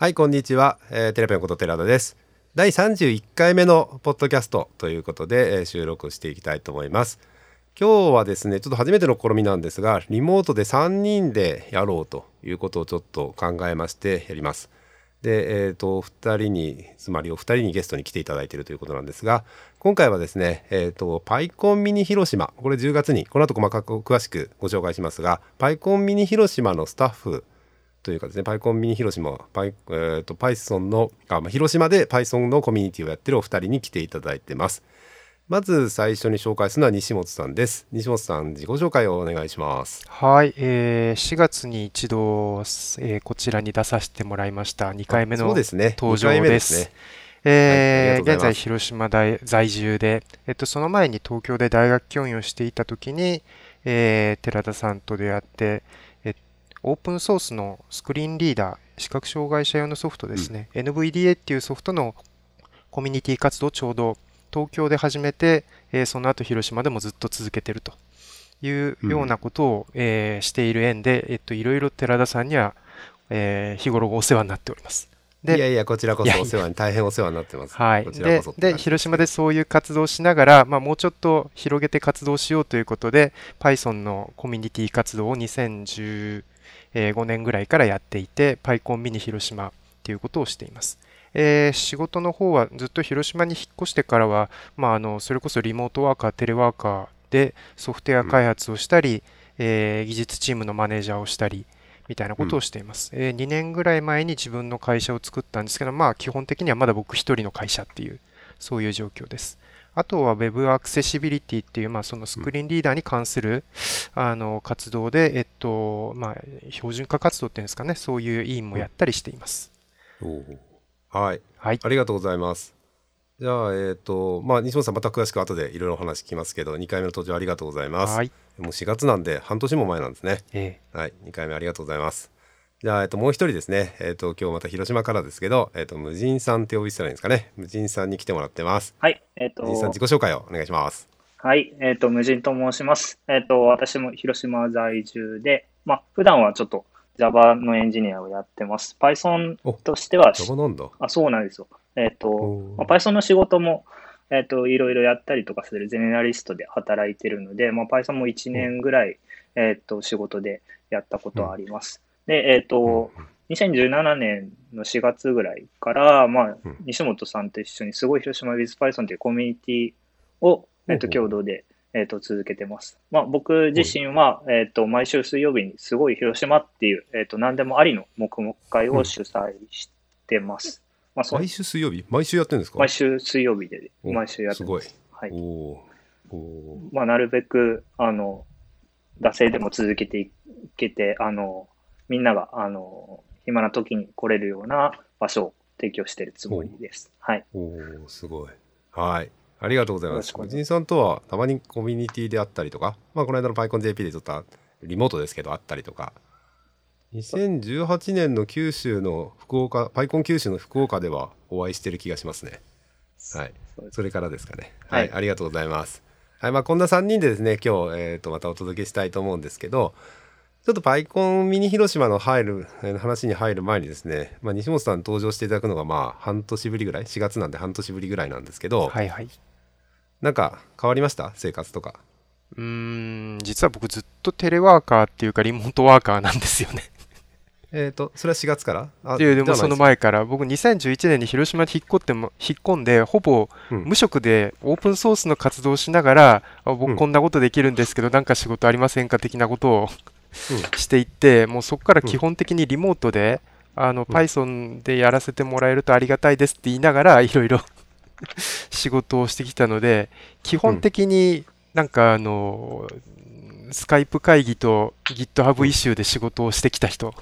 はい、こんにちは。えー、テレペンこと寺田です。第31回目のポッドキャストということで、えー収録していきたいと思います。今日はですね、ちょっと初めての試みなんですが、リモートで3人でやろうということをちょっと考えましてやります。で、えっ、と、2人に、つまりお二人にゲストに来ていただいているということなんですが、今回はですね、えっ、と、パイコンミニ広島、これ10月に、この後細かく詳しくご紹介しますが、パイコンミニ広島のスタッフというかですね、パイコンミニ広島、パイえー、と Python のあ、まあ、広島で Python のコミュニティをやってるお二人に来ていただいてます。まず最初に紹介するのは西本さんです。西本さん、自己紹介をお願いします。はい、えー4月に一度、えーこちらに出させてもらいました2回目のそうですね。登場二回目です。ね。えー現在広島大在住で、えっと、その前に東京で大学教員をしていた時に、えー寺田さんと出会って、えオープンソースのスクリーンリーダー視覚障害者用のソフトですね、NVDA っていうソフトのコミュニティ活動をちょうど東京で始めて、えーその後広島でもずっと続けてるというようなことを、えーしている縁で、えっと、いろいろ寺田さんには、えー日頃お世話になっております。でいやいや、こちらこそお世話に、大変お世話になってます。はい、こちらでで広島でそういう活動をしながら、まあ、もうちょっと広げて活動しようということで Python のコミュニティ活動を2015年ぐらいからやっていて PyCon ミニ広島ということをしています。えー仕事の方はずっと広島に引っ越してからは、まあ、あのそれこそリモートワーカーテレワーカーでソフトウェア開発をしたり、えー技術チームのマネージャーをしたりみたいなことをしています。えー2年ぐらい前に自分の会社を作ったんですけど、まあ基本的にはまだ僕一人の会社っていう、そういう状況です。あとは Web アクセシビリティっていう、まあそのスクリーンリーダーに関する、あの活動で、えっと、まあ標準化活動っていうんですかね、そういう委員もやったりしています。はい。はい。ありがとうございます。じゃあ、えっ、と、まあ、西本さん、また詳しく後でいろいろお話聞きますけど、2回目の登場ありがとうございます。はい。もう4月なんで、半年も前なんですね。えはい、2回目ありがとうございます。じゃあ、えっと、もう一人ですね、えっと、今日また広島からですけど、えっと、無人さんって呼びしたらいいんですかね。無人さんに来てもらってます。はい、えっ、と無人さん、自己紹介をお願いします。はい、えっ、と、無人と申します。えっ、と、私も広島在住で、まあ、普段はちょっと Java のエンジニアをやってます。Python おとしては、Java なんだ。あ、そうなんですよ。えっ、とまあ、Python の仕事も、えっ、と、いろいろやったりとかするゼネラリストで働いてるので、まあ、Python も1年ぐらい、えっ、と、仕事でやったことはあります。で、えっ、と、2017年の4月ぐらいから、まあうん、西本さんと一緒にすごい広島 WithPython というコミュニティを、えっと、共同で、えっと、続けてます。まあ、僕自身は、えっと、毎週水曜日にすごい広島っていう、えっと、何でもありの黙々会を主催してます。まあ、そう毎週水曜日？毎週やってるんですか？毎週水曜日で、お毎週やってます。すごい。はいお。おまあ、なるべく、あの、惰性でも続けていけて、あの、みんなが、あの、暇な時に来れるような場所を提供しているつもりです。はい。おーすごい。はい。ありがとうございます。よろしくお願いします無人さんとはたまにコミュニティであったりとか、まあ、この間の PyConJP でちょっとリモートですけど、あったりとか、2018年の九州の福岡、PyCon 九州の福岡ではお会いしてる気がしますね。はい。それからですかね。はい。はいありがとうございます。はい。まあ、こんな3人でですね、今日、えっ、と、またお届けしたいと思うんですけど、ちょっと PyCon ミニ広島の入る、えー話に入る前にですね、まあ、西本さん登場していただくのが、まあ、半年ぶりぐらい、4月なんで半年ぶりぐらいなんですけど、はいはい。なんか変わりました？生活とか。うーん、実は僕ずっとテレワーカーっていうかリモートワーカーなんですよね。えっ、と、それは4月から？あいやでもその前から。僕2011年に広島に引っ込っても引っ込んでほぼうん。無職でオープンソースの活動をしながら、あうん。僕こんなことできるんですけどなんか仕事ありませんか？的なことをうんしていってもうそこから基本的にリモートであの Python でやらせてもらえるとありがたいですって言いながら いろいろ 仕事をしてきたので基本的になんかあのスカイプ会議と GitHub イシューで仕事をしてきた人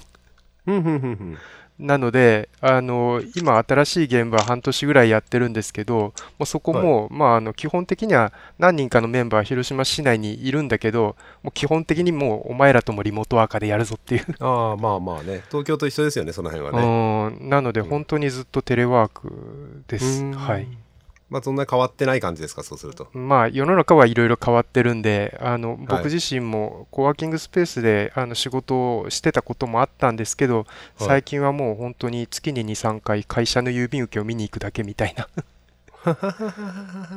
なので、あの今、新しい現場半年ぐらいやってるんですけど、もうそこも、まあ、あの基本的には何人かのメンバー、広島市内にいるんだけど、もう基本的にもうお前らともリモートワーカーでやるぞっていう、ああまあまあね東京と一緒ですよねその辺はね。うんなので、うん本当にずっとテレワークです。うんはい。まあそんなに変わってない感じですか？そうすると。まあ世の中はいろいろ変わってるんで、あのはい。僕自身もコワーキングスペースであの仕事をしてたこともあったんですけど、最近はもう本当に月に2、3回会社の郵便受けを見に行くだけみたいな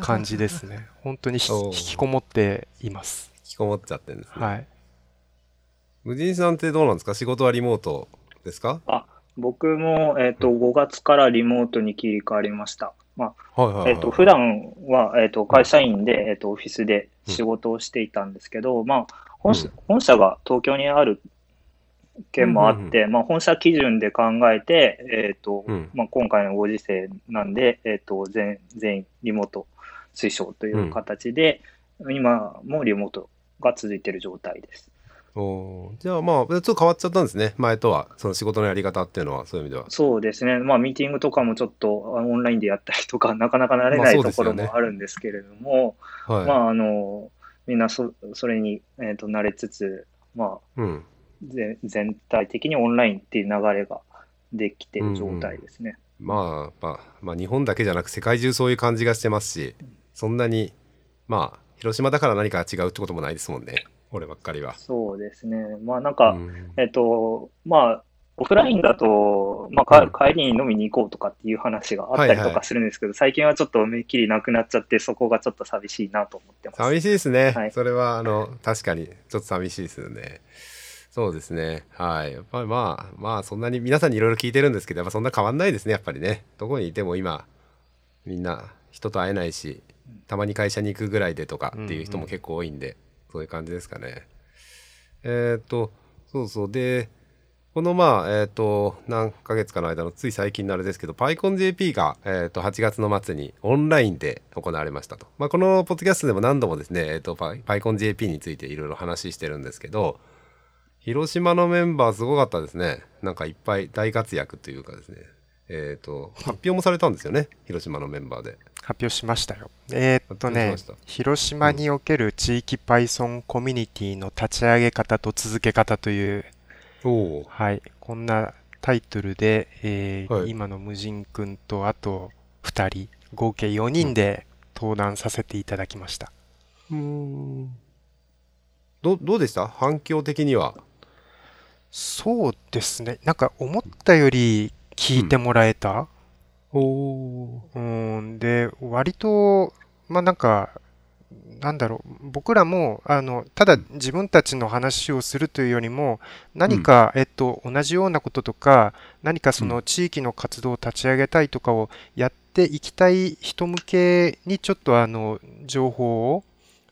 感じですね。本当に引きこもっています。引きこもっちゃってるんですね、はい。無人さんってどうなんですか？仕事はリモートですか？あ、僕も、えっ、と、5月からリモートに切り替わりました。まはいはい、あ、はい。えっ、と、普段は、えっ、と、会社員で、えっ、と、オフィスで仕事をしていたんですけど、まあ、本社うん。本社が東京にある件もあって、まあ、本社基準で考えて、えっ、と、うん。まあ、今回のご時世なんで、えっ、と、全、全員リモート推奨という形で、今もリモートが続いている状態です。おーじゃあまあちょっと変わっちゃったんですね。前とは。その仕事のやり方っていうのはそういう意味では。そうですね。まあ、ミーティングとかもちょっとオンラインでやったりとか、なかなか慣れまあないところもあるんですけれども、はい、まあ、あの、みんなそそれに、えー、と慣れつつ、まあ、うん。ぜ全体的にオンラインっていう流れができている状態ですね。まあ、まあ、まあ日本だけじゃなく世界中そういう感じがしてますしそんなにまあ広島だから何か違うってこともないですもんね俺ばっかりは。そうですね。まあ、なんか、うん。えっ、と、まあ、オフラインだと、まあ、か帰りに飲みに行こうとかっていう話があったりとはいはい。かするんですけど、最近はちょっとめっきりなくなっちゃって、そこがちょっと寂しいなと思ってます。寂しいですね、はい。それはあの確かにちょっと寂しいですよね。そうですね。はい。やっぱりまあまあそんなに皆さんにいろいろ聞いてるんですけどやっぱそんな変わんないですね。やっぱりね。どこにいても今みんな人と会えないしたまに会社に行くぐらいでとかっていう人も結構多いんで、そういう感じですかね。えっ、とそうそう。でこのまあえっ、と何ヶ月かの間のつい最近のあれですけど PyConJP が、えー、と8月の末にオンラインで行われましたと、まあ、このポッドキャストでも何度もですね、えー、と PyConJP についていろいろ話してるんですけど広島のメンバーすごかったですね。なんかいっぱい大活躍というかですね。えっ、と発表もされたんですよね広島のメンバーで。発表しましたよ。えーっとね広島における地域 Python コミュニティの立ち上げ方と続け方という、はい、こんなタイトルで、えーはい。今の無人くんとあと2人、合計4人で登壇させていただきました。うん。どどうでした？反響的には。そうですね、なんか思ったより聞いてもらえた？おおうん、で、割と、まあなんか、なんだろう、僕らも、あの、ただ自分たちの話をするというよりも、何か、えっと、同じようなこととか、何かその地域の活動を立ち上げたいとかをやっていきたい人向けに、ちょっとあの、情報を、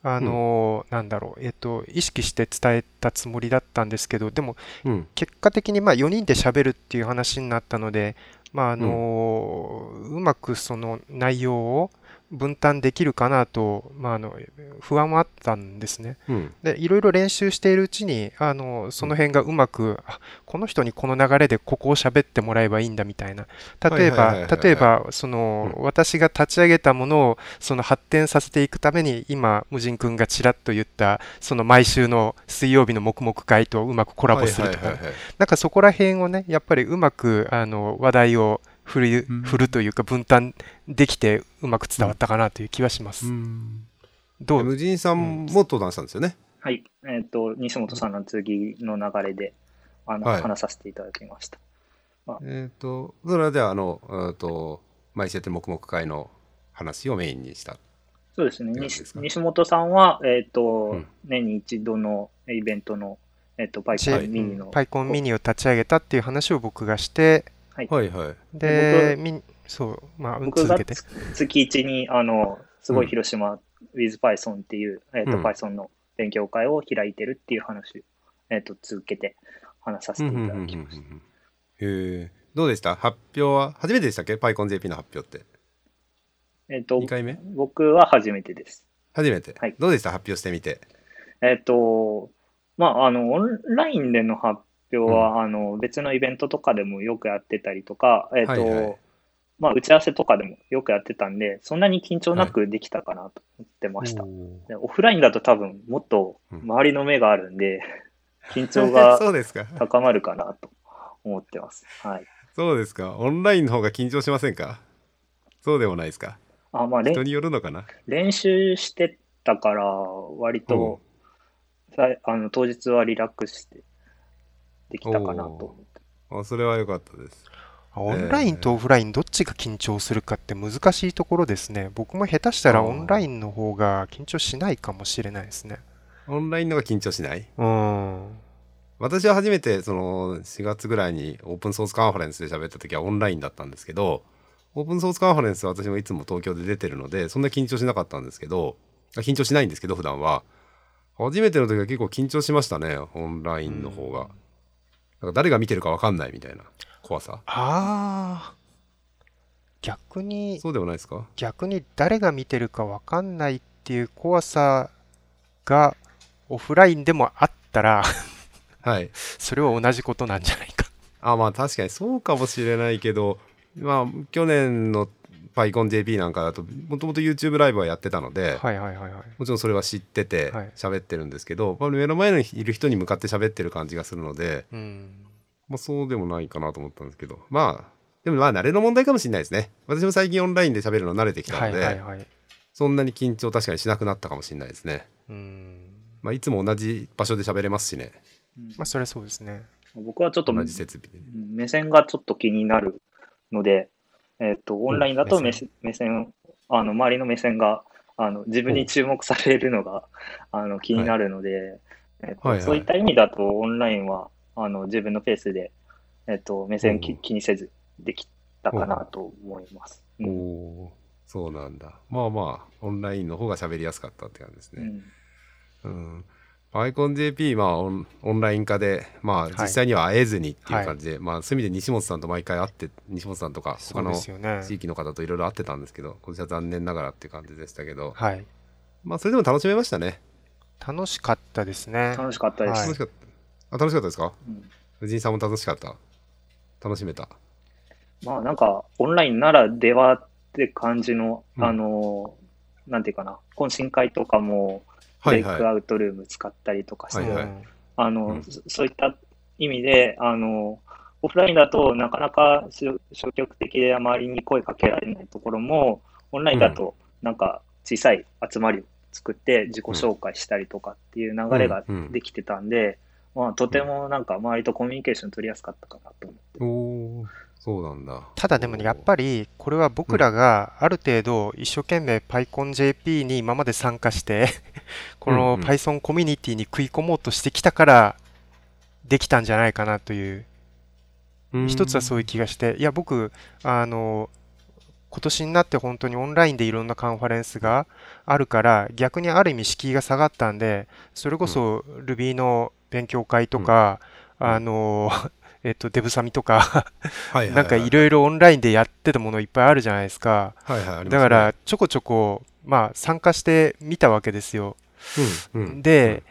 あの、なんだろう、えっと、意識して伝えたつもりだったんですけど、でも、うん。結果的にまあ4人で喋るっていう話になったので、まああのうまくその内容を分担できるかなと、まあ、あの不安はあったんですね。うん。でいろいろ練習しているうちにあのその辺がうまく、あこの人にこの流れでここを喋ってもらえばいいんだみたいな。例えば例えばその、私が立ち上げたものをその発展させていくために今無人くんがちらっと言ったその毎週の水曜日の黙々会とうまくコラボするとか。なんかそこら辺をねやっぱりうまくあの話題を振るうん振るというか分担できてうまく伝わったかなという気はします。どう？無人さんも登壇したんですよね。はい。えっ、と、西本さんの次の流れで、あの、はい話させていただきました。えっ、とそれはじゃああのえっと毎週やってる黙々会の話をメインにした。そうですね。西本さんは、えっ、と、うん年に一度のイベントの、えっ、と、パイチコンミニの、パイコンミニを立ち上げたっていう話を僕がしてはい。はいはい。でミニそうまあ月一に、あの、すごい広島 with Python っていう、えっ、と、うん。Python の勉強会を開いてるっていう話を、えっ、と、続けて話させていただきました。へえ。どうでした？発表は初めてでしたっけ？PyConJP の発表って。えっ、と2、回目？僕は初めてです。初めて、はい。どうでした？発表してみて。えっ、と、まあ、あの、オンラインでの発表は、あの、別のイベントとかでもよくやってたりとか、えっ、と、はいはい。まあ、打ち合わせとかでもよくやってたんで、そんなに緊張なくできたかなと思ってました。おーでオフラインだと多分、もっと周りの目があるんで、緊張そがうですか。高まるかなと思ってます。はい。そうですか。オンラインの方が緊張しませんか？そうでもないですか？あ、まあ、練人によるのかな？練習してたから、割と、さあの当日はリラックスしてできたかなと思って。あそれは良かったですオンラインとオフラインどっちが緊張するかって難しいところですね。僕も下手したらオンラインの方が緊張しないかもしれないですね。オンラインのが緊張しない？うん。私は初めてその4月ぐらいにオープンソースカンファレンスで喋った時はオンラインだったんですけどオープンソースカンファレンスは私もいつも東京で出てるのでそんな緊張しなかったんですけどあ緊張しないんですけど普段は初めての時は結構緊張しましたねオンラインの方が、なんか誰が見てるか分かんないみたいな怖さああ。逆に、そうでもないですか？逆に誰が見てるかわかんないっていう怖さがオフラインでもあったら、はい それは同じことなんじゃないか。あまあ確かにそうかもしれないけどまあ去年の PyConJP なんかだともともと YouTube ライブはやってたので、はいはいはいはい。もちろんそれは知っててはい喋ってるんですけど、まあ、目の前にいる人に向かって喋ってる感じがするので、うん。まあ、そうでもないかなと思ったんですけどまあでもまあ慣れの問題かもしれないですね私も最近オンラインで喋るの慣れてきたはいので、はいはい。そんなに緊張確かにしなくなったかもしれないですね、うん。まあ、いつも同じ場所で喋れますしねまあそれはそうですね。僕はちょっと同じ設備目線がちょっと気になるので、えっと、オンラインだと目目線目線、あの、周りの目線が、あの、自分に注目されるのが、あの、気になるので、えっとはいはい。そういった意味だと、オンラインは、あの、自分のペースで、えっと、目線きう。ん気にせずできたかなと思います。う。おん。おー。そうなんだ。まあまあオンラインの方が喋りやすかったって感じですね、うん。うん。PyConJP、まあオン、オンライン化で、まあ、い実際には会えずにっていう感じで、まあ、そういう意味で西本さんと毎回会って、西本さんとか、他の。地域の方といろいろ会ってたんですけど、今年は残念ながらっていう感じでしたけど、はい。まあ、それでも楽しめましたね。楽しかったですね。楽しかったです。はい楽しかった。あ、楽しかったですか？うん藤井さんも楽しかった？楽しめた？まあなんか、オンラインならではって感じの、うんあの、なんていうかな、懇親会とかも、ブ。レイクアウトルーム使ったりとかして、はいはい。うんあの、うん。そそういった意味で、あの、オフラインだとなかなか消消極的で周りに声かけられないところも、オンラインだとなんか小さい集まりを作って自己紹介したりとかっていう流れができてたんで、まあとてもなんか周りとコミュニケーション取りやすかったかなと思って。そうなんだ。ただでもねやっぱりこれは僕らがある程度一生懸命 PyConJP に今まで参加して この Python コミュニティに食い込もうとしてきたからできたんじゃないかなという一つはそういう気がしていや僕あの今年になって本当にオンラインでいろんなカンファレンスがあるから逆にある意味敷居が下がったんでそれこそ Ruby の勉強会とか、うん。あの えっとデブサミとかなんかいろいろオンラインでやってたものいっぱいあるじゃないですか。はいはいありますね。だから、ちょこちょこ、まあ、参加してみたわけですよ。うんうん。で、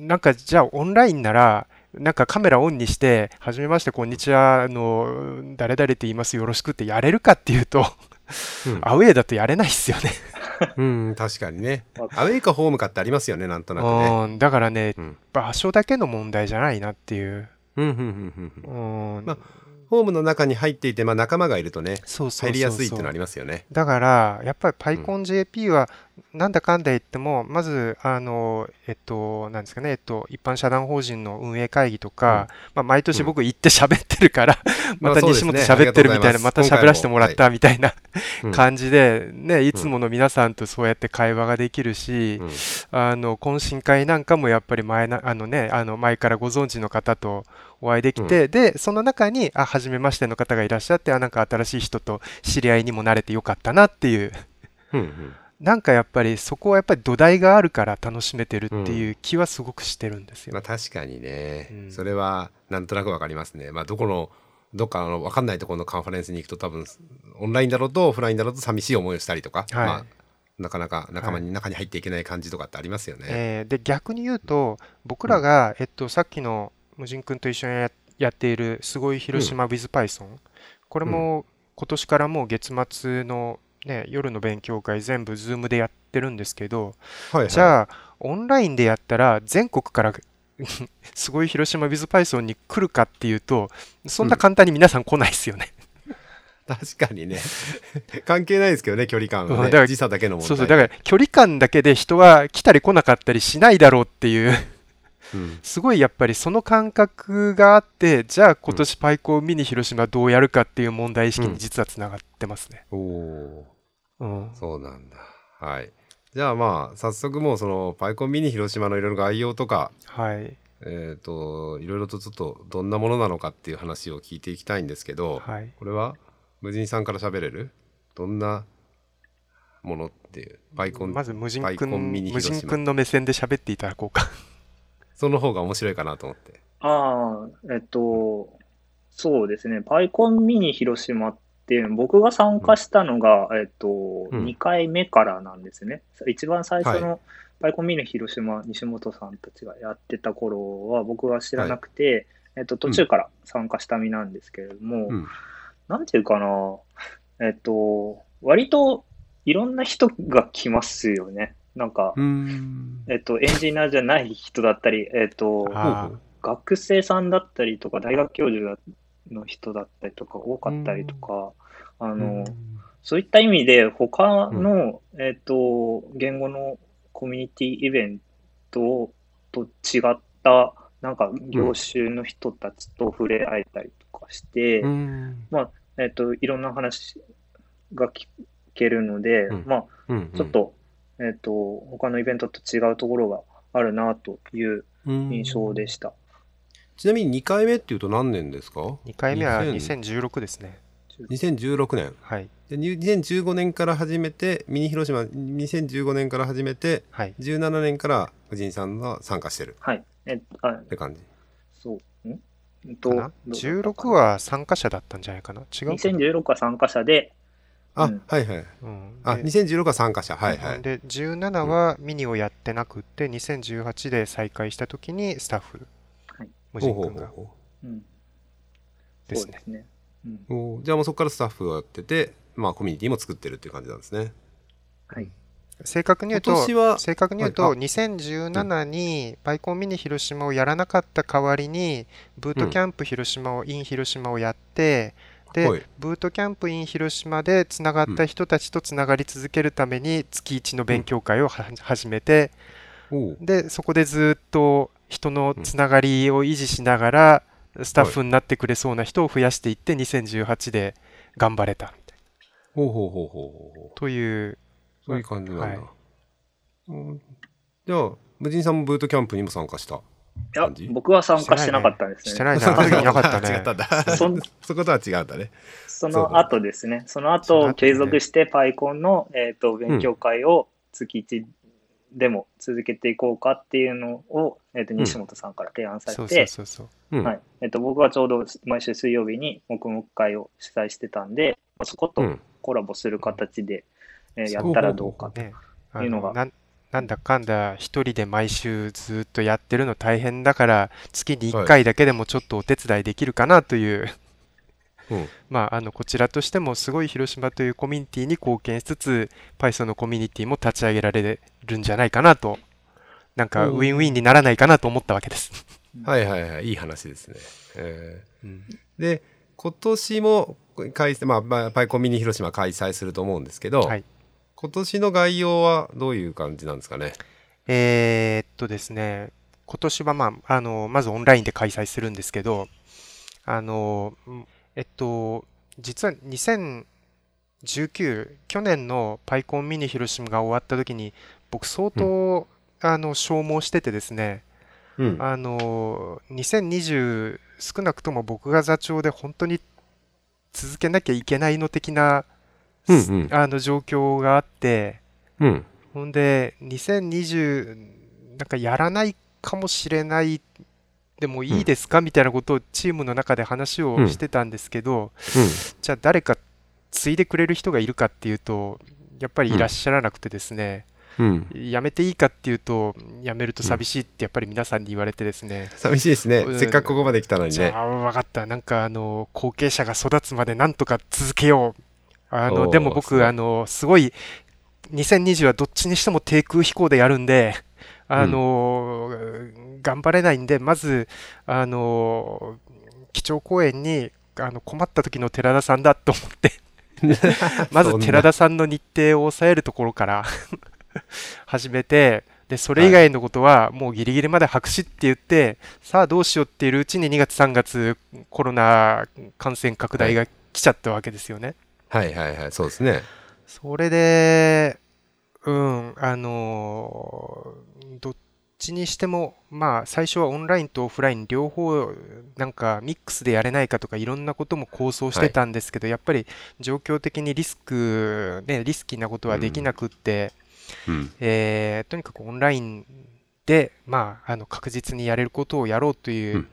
なんかじゃあオンラインなら、なんかカメラオンにして、はじめまして、こんにちは、あの、誰々って言います、よろしくってやれるかっていうと、うんアウェーだとやれないっすよね。うん、確かにね。アウェイかホームかってありますよね、なんとなくね。うん、だからね、うん。場所だけの問題じゃないなっていう。うん、うん、うん、まあホームの中に入っていて、まあ、仲間がいるとね、入りやすいっていうのはありますよね。だから、やっぱり PyConJP は、なんだかんだ言っても、まず、あの、えっと、なんですかね、えっと、一般社団法人の運営会議とか、まあ、毎年僕行って喋ってるから、またそうですね。西本喋ってるみたいな、また喋らせてもらったみたいなうん。感じで、ね、いつもの皆さんとそうやって会話ができるしう、ん。あの、懇親会なんかもやっぱり前な、あのね、あの、前からご存知の方とお会いできて、で、その中に、あ、初めましての方がいらっしゃって、あ、なんか新しい人と知り合いにもなれてよかったなっていう、うんうんなんかやっぱりそこはやっぱり土台があるから楽しめてるっていう気はすごくしてるんですよ。まあ確かにね、うん。それはなんとなくわかりますね。まあどこのどっかの分かんないところのカンファレンスに行くと多分オンラインだろうとオフラインだろうと寂しい思いをしたりとか、はい。まあなかなか仲間に、中に入っていけない感じとかってありますよね。えーで逆に言うと僕らが、えっと、さっきの無人君と一緒にややっているすごい広島 WithPython、これも今年からもう月末の、ね、夜の勉強会全部 Zoom でやってるんですけど、はいはい、じゃあオンラインでやったら全国から すごい広島 WithPython に来るかっていうとそんな簡単に皆さん来ないですよね。確かにね。関係ないですけどね距離感はね。うんだから時差だけの問題。そうそう、だから距離感だけで人は来たり来なかったりしないだろうっていう、うん。すごいやっぱりその感覚があって、じゃあ今年パイコンミニ広島どうやるかっていう問題意識に実はつながってますね。おおうんー。そうなんだはいじゃあまあ早速もうそのパイコンミニ広島のいろいろ概要とかはい。えっ、といろいろとちょっとどんなものなのかっていう話を聞いていきたいんですけど、はい。これは無人さんから喋れる？どんなものっていうパイコンまず無人くパイコンミん、無ニ広島人くんの目線で喋っていただこうか。その方が面白いかなと思ってああ、えっと、そうですね、パイコンミニ広島っ僕が参加したのが、えっと、うん。2回目からなんですね。一番最初のパイコンミニ広島、西本さんたちがやってた頃は、僕は知らなくて、えっと、途中から参加した身なんですけれども、うん。なんていうかな、えっと、割といろんな人が来ますよね。なんか、うーん。えっと、エンジニアじゃない人だったり、えっと、あ学生さんだったりとか、大学教授の人だったりとか、多かったりとか、あの、そういった意味で、他の、えっと、言語のコミュニティイベントと違った、なんか業種の人たちと触れ合えたりとかして、うん。えっと、いろんな話が聞けるので、うん。まあ、うんちょっと、えっと、他のイベントと違うところがあるなという印象でした。ちなみに2回目っていうと何年ですか？2回目は2000 2016ですね。2016年。はい。でに2015年から始めてミニ広島2015年から始めてはい。17年から無人さんが参加してる。はい。えあって感じ。そう。ん？うんとかな？16は参加者だったんじゃないかな？違うかな？2016は参加者で、あ、うん。はいはい。うん。あで2016は参加者。はいはい。で17はミニをやってなくって2018で再開した時にスタッフ、はい無人君がほうほうほうん、ですね。そうですね。うん、うおーじゃあもうそこからスタッフをやっててまあコミュニティも作ってるっていう感じなんですね。はい。正確に言うと正確に言うとはいあ2017にパイコンミニ広島をやらなかった代わりにブートキャンプ広島を、イン広島をやってで、はい。ブートキャンプイン広島でつながった人たちとつながり続けるために月1の勉強会をは始めて、でそこでずっと人のつながりを維持しながら、スタッフになってくれそうな人を増やしていって2018で頑張れた。みたいなほうほうほうほうほう。というそういう感じなんだ、はい。うん。じゃあ無人さんもブートキャンプにも参加したいや僕は参加してなかったんですね。してないねあの時いなかったね。違ったんだ そんそことは違うんだね。その後ですね、その後継続してパイコンの、えー、と勉強会を月1でも続けていこうかっていうのを、えー、と西本さんから提案されて、僕はちょうど毎週水曜日に黙々会を主催してたんで、そことうん。コラボする形で、えーやったらどうかと。いうのが。のなんだかんだ一人で毎週ずっとやってるの大変だから月に1回だけでもちょっとお手伝いできるかなという、うん。まあ、あのこちらとしてもすごい広島というコミュニティに貢献しつつ Python のコミュニティも立ち上げられるんじゃないかなとなんかうん。ウィンウィンにならないかなと思ったわけです。はいはいはい。いい話ですね、えうん。ーで今年も開催まあまあパイコンミニ広島開催すると思うんですけど、はい。今年の概要はどういう感じなんですかね？えーっとですね、今年は、まあ、あの、まずオンラインで開催するんですけど、あの、んえっと、実は2019、去年のパイコンミニ広島が終わった時に、僕相当、あの、消耗しててですね、うん。あの、2020、少なくとも僕が座長で本当に続けなきゃいけないの的な、うんうん。あの状況があって、うん。ほんで、2020、なんかやらないかもしれない、でもいいですか？みたいなことをチームの中で話をしてたんですけど、じゃあ誰か継いでくれる人がいるかっていうと、やっぱりいらっしゃらなくてですね、うん。うん辞めていいかっていうと、辞めると寂しいってやっぱり皆さんに言われてですね、寂しいですね、うん。せっかくここまで来たのにね。じゃあ分かった、なんかあの後継者が育つまでなんとか続けよう。あのでも僕あの、すごい2020はどっちにしても低空飛行でやるんで、あの頑張れないんで、まずあの基調講演にあの困った時の寺田さんだと思って まず寺田さんの日程を抑えるところから 始めて、で、それ以外のことはもうギリギリまで白紙って言って、さあどうしようっていううちに2月3月コロナ感染拡大が来ちゃったわけですよね。はいはいはいそうですねそれで、うん、あのーどっちにしても、まあ、最初はオンラインとオフライン両方、なんかミックスでやれないかとか、いろんなことも構想してたんですけど、やっぱり状況的にリスク、ね、リスキーなことはできなくって、うん。えーとにかくオンラインで、まあ、あの確実にやれることをやろうという、うん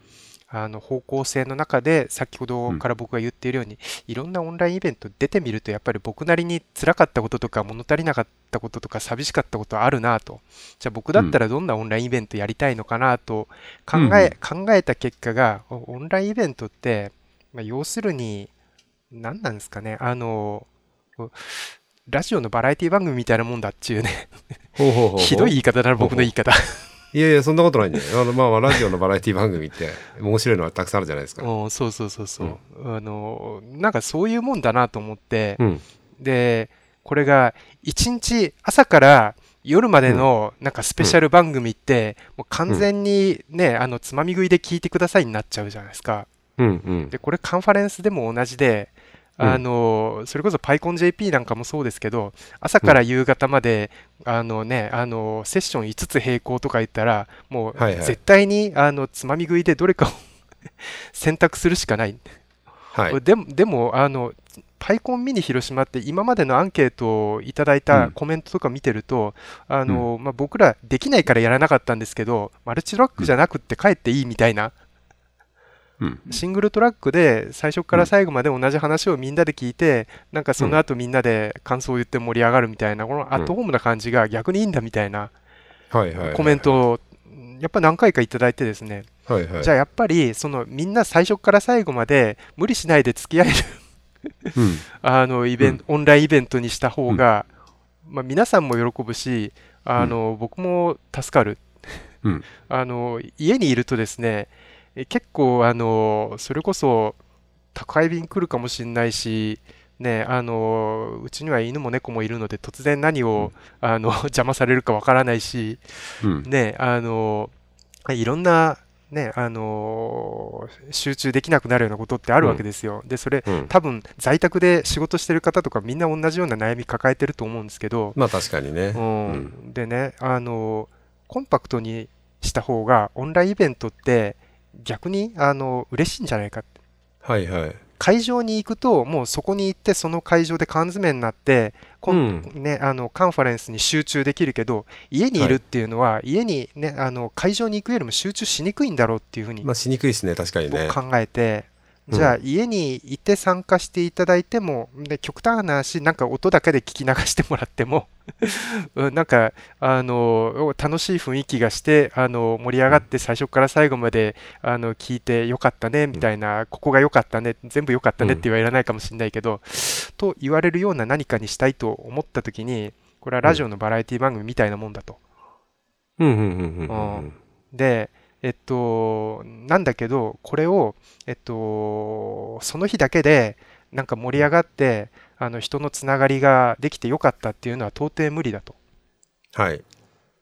あの方向性の中で先ほどから僕が言っているように、いろんなオンラインイベント出てみるとやっぱり僕なりに辛かったこととか物足りなかったこととか寂しかったことあるなと。じゃあ僕だったらどんなオンラインイベントやりたいのかなと考え,、考えた結果がおオンラインイベントって、まあ、要するに何なんですかねあのラジオのバラエティ番組みたいなもんだっちゅうね。ひどい言い方だな僕の言い方いやいやそんなことないんだよあのまあまあラジオのバラエティ番組って面白いのはたくさんあるじゃないですか。うん、そうそうそうそう、あのなんかそういうもんだなと思って、うん。でこれが一日朝から夜までのなんかスペシャル番組って、もう完全にね、あのつまみ食いで聞いてくださいになっちゃうじゃないですか。うんうん。でこれカンファレンスでも同じで、うんあのそれこそ PyConJP なんかもそうですけど朝から夕方まで、あのね、あのセッション5つ並行とか言ったらもう絶対にあのつまみ食いでどれかを 選択するしかない。はい。でもでもあのパイコンミニ広島って今までのアンケートをいただいたうん。コメントとか見てると、あのまあ、僕らできないからやらなかったんですけどマルチトラックじゃなくって帰っていいみたいな、うんシングルトラックで最初から最後まで同じ話をみんなで聞いて、なんかその後みんなで感想を言って盛り上がるみたいなこのアットホームな感じが逆にいいんだみたいなコメントをやっぱ何回かいただいてですね、はいはい。じゃあやっぱりそのみんな最初から最後まで無理しないで付き合えるうん。あのイベント、オンラインイベントにした方が、まあ、皆さんも喜ぶしあの、僕も助かる。うん。あの家にいるとですねえ結構あのそれこそ宅配便来るかもしれないしね、あのうちには犬も猫もいるので突然何を、あの 邪魔されるかわからないし、うん。ね、あのいろんな、ね、あの集中できなくなるようなことってあるわけですよ。でそれうん。多分在宅で仕事してる方とかみんな同じような悩み抱えてると思うんですけど、まあ確かにね。うん。うん。でねあのコンパクトにした方がオンラインイベントって逆にあの嬉しいんじゃないかって。はいはい。会場に行くともうそこに行ってその会場で缶詰になってこんね、あのカンファレンスに集中できるけど家にいるっていうのは、家に、ね、あの会場に行くよりも集中しにくいんだろうっていうふうにまあしにくいですね確かにね。僕考えて、うんじゃあ家にいて参加していただいてもで極端な話なんか音だけで聞き流してもらっても うんなんかあの楽しい雰囲気がしてあの盛り上がって最初から最後まであの聞いてよかったねみたいな、ここがよかったね全部よかったねって言われないかもしれないけど、と言われるような何かにしたいと思った時にこれはラジオのバラエティ番組みたいなもんだと。うんうんうんうん。うん。で、えっと、なんだけど、これを、えっと、その日だけで、なんか盛り上がって、あの人のつながりができてよかったっていうのは到底無理だと。はい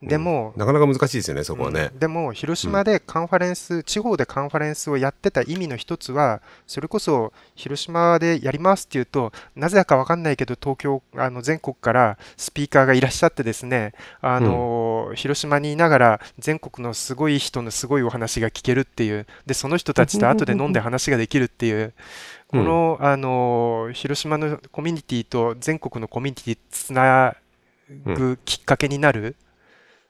でも、なかなか難しいですよねそこはね。うん。でも広島でカンファレンス、地方でカンファレンスをやってた意味の一つはそれこそ広島でやりますっていうとなぜだか分かんないけど東京あの全国からスピーカーがいらっしゃってですねあの、広島にいながら全国のすごい人のすごいお話が聞けるっていうでその人たちと後で飲んで話ができるっていうこの、あの広島のコミュニティと全国のコミュニティつなぐきっかけになる、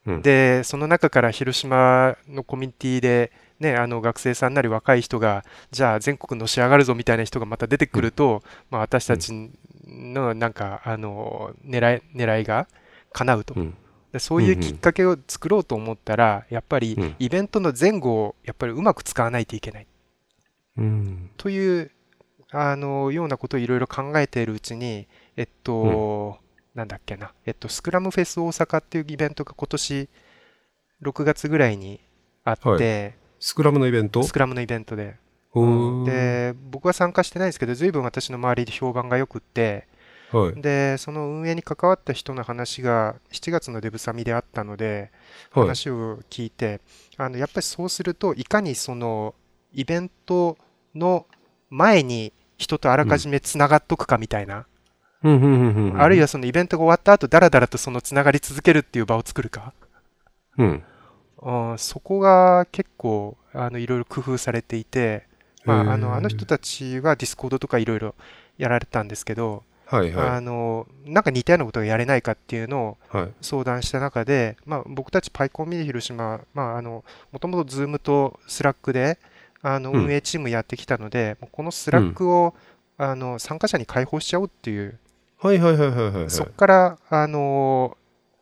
うん。でその中から広島のコミュニティで、ね、あの学生さんなり若い人がじゃあ全国のし上がるぞみたいな人がまた出てくると、まあ、私たちのなんかあの狙い狙いが叶うと、うん。でそういうきっかけを作ろうと思ったらやっぱりうん。イベントの前後をやっぱりうまく使わないといけない。うん。というあのようなことをいろいろ考えているうちにえっと、なんだっけな、えっと、スクラムフェス大阪っていうイベントが今年6月ぐらいにあって、はい。スクラムのイベント？スクラムのイベントで、で、僕は参加してないですけど、随分私の周りで評判が良くって、はい。で、その運営に関わった人の話が7月のデブサミであったので、はい。話を聞いて、あのやっぱりそうするといかにそのイベントの前に人とあらかじめつながっとくかみたいな、うんあるいはそのイベントが終わった後だらだらとそのつながり続けるっていう場を作るか、うん。うんそこが結構あのいろいろ工夫されていて、まあ、あのあの人たちは Discord とかいろいろやられたんですけど、はいはあのなんか似たようなことがやれないかっていうのをいはい。相談した中で、まあ、僕たち PyCon mini 広島、まあ、あのもともと Zoom と Slack であのうん。運営チームやってきたので、この Slack を、あの参加者に開放しちゃおうっていう、はいはいはいはいはいそこから、あの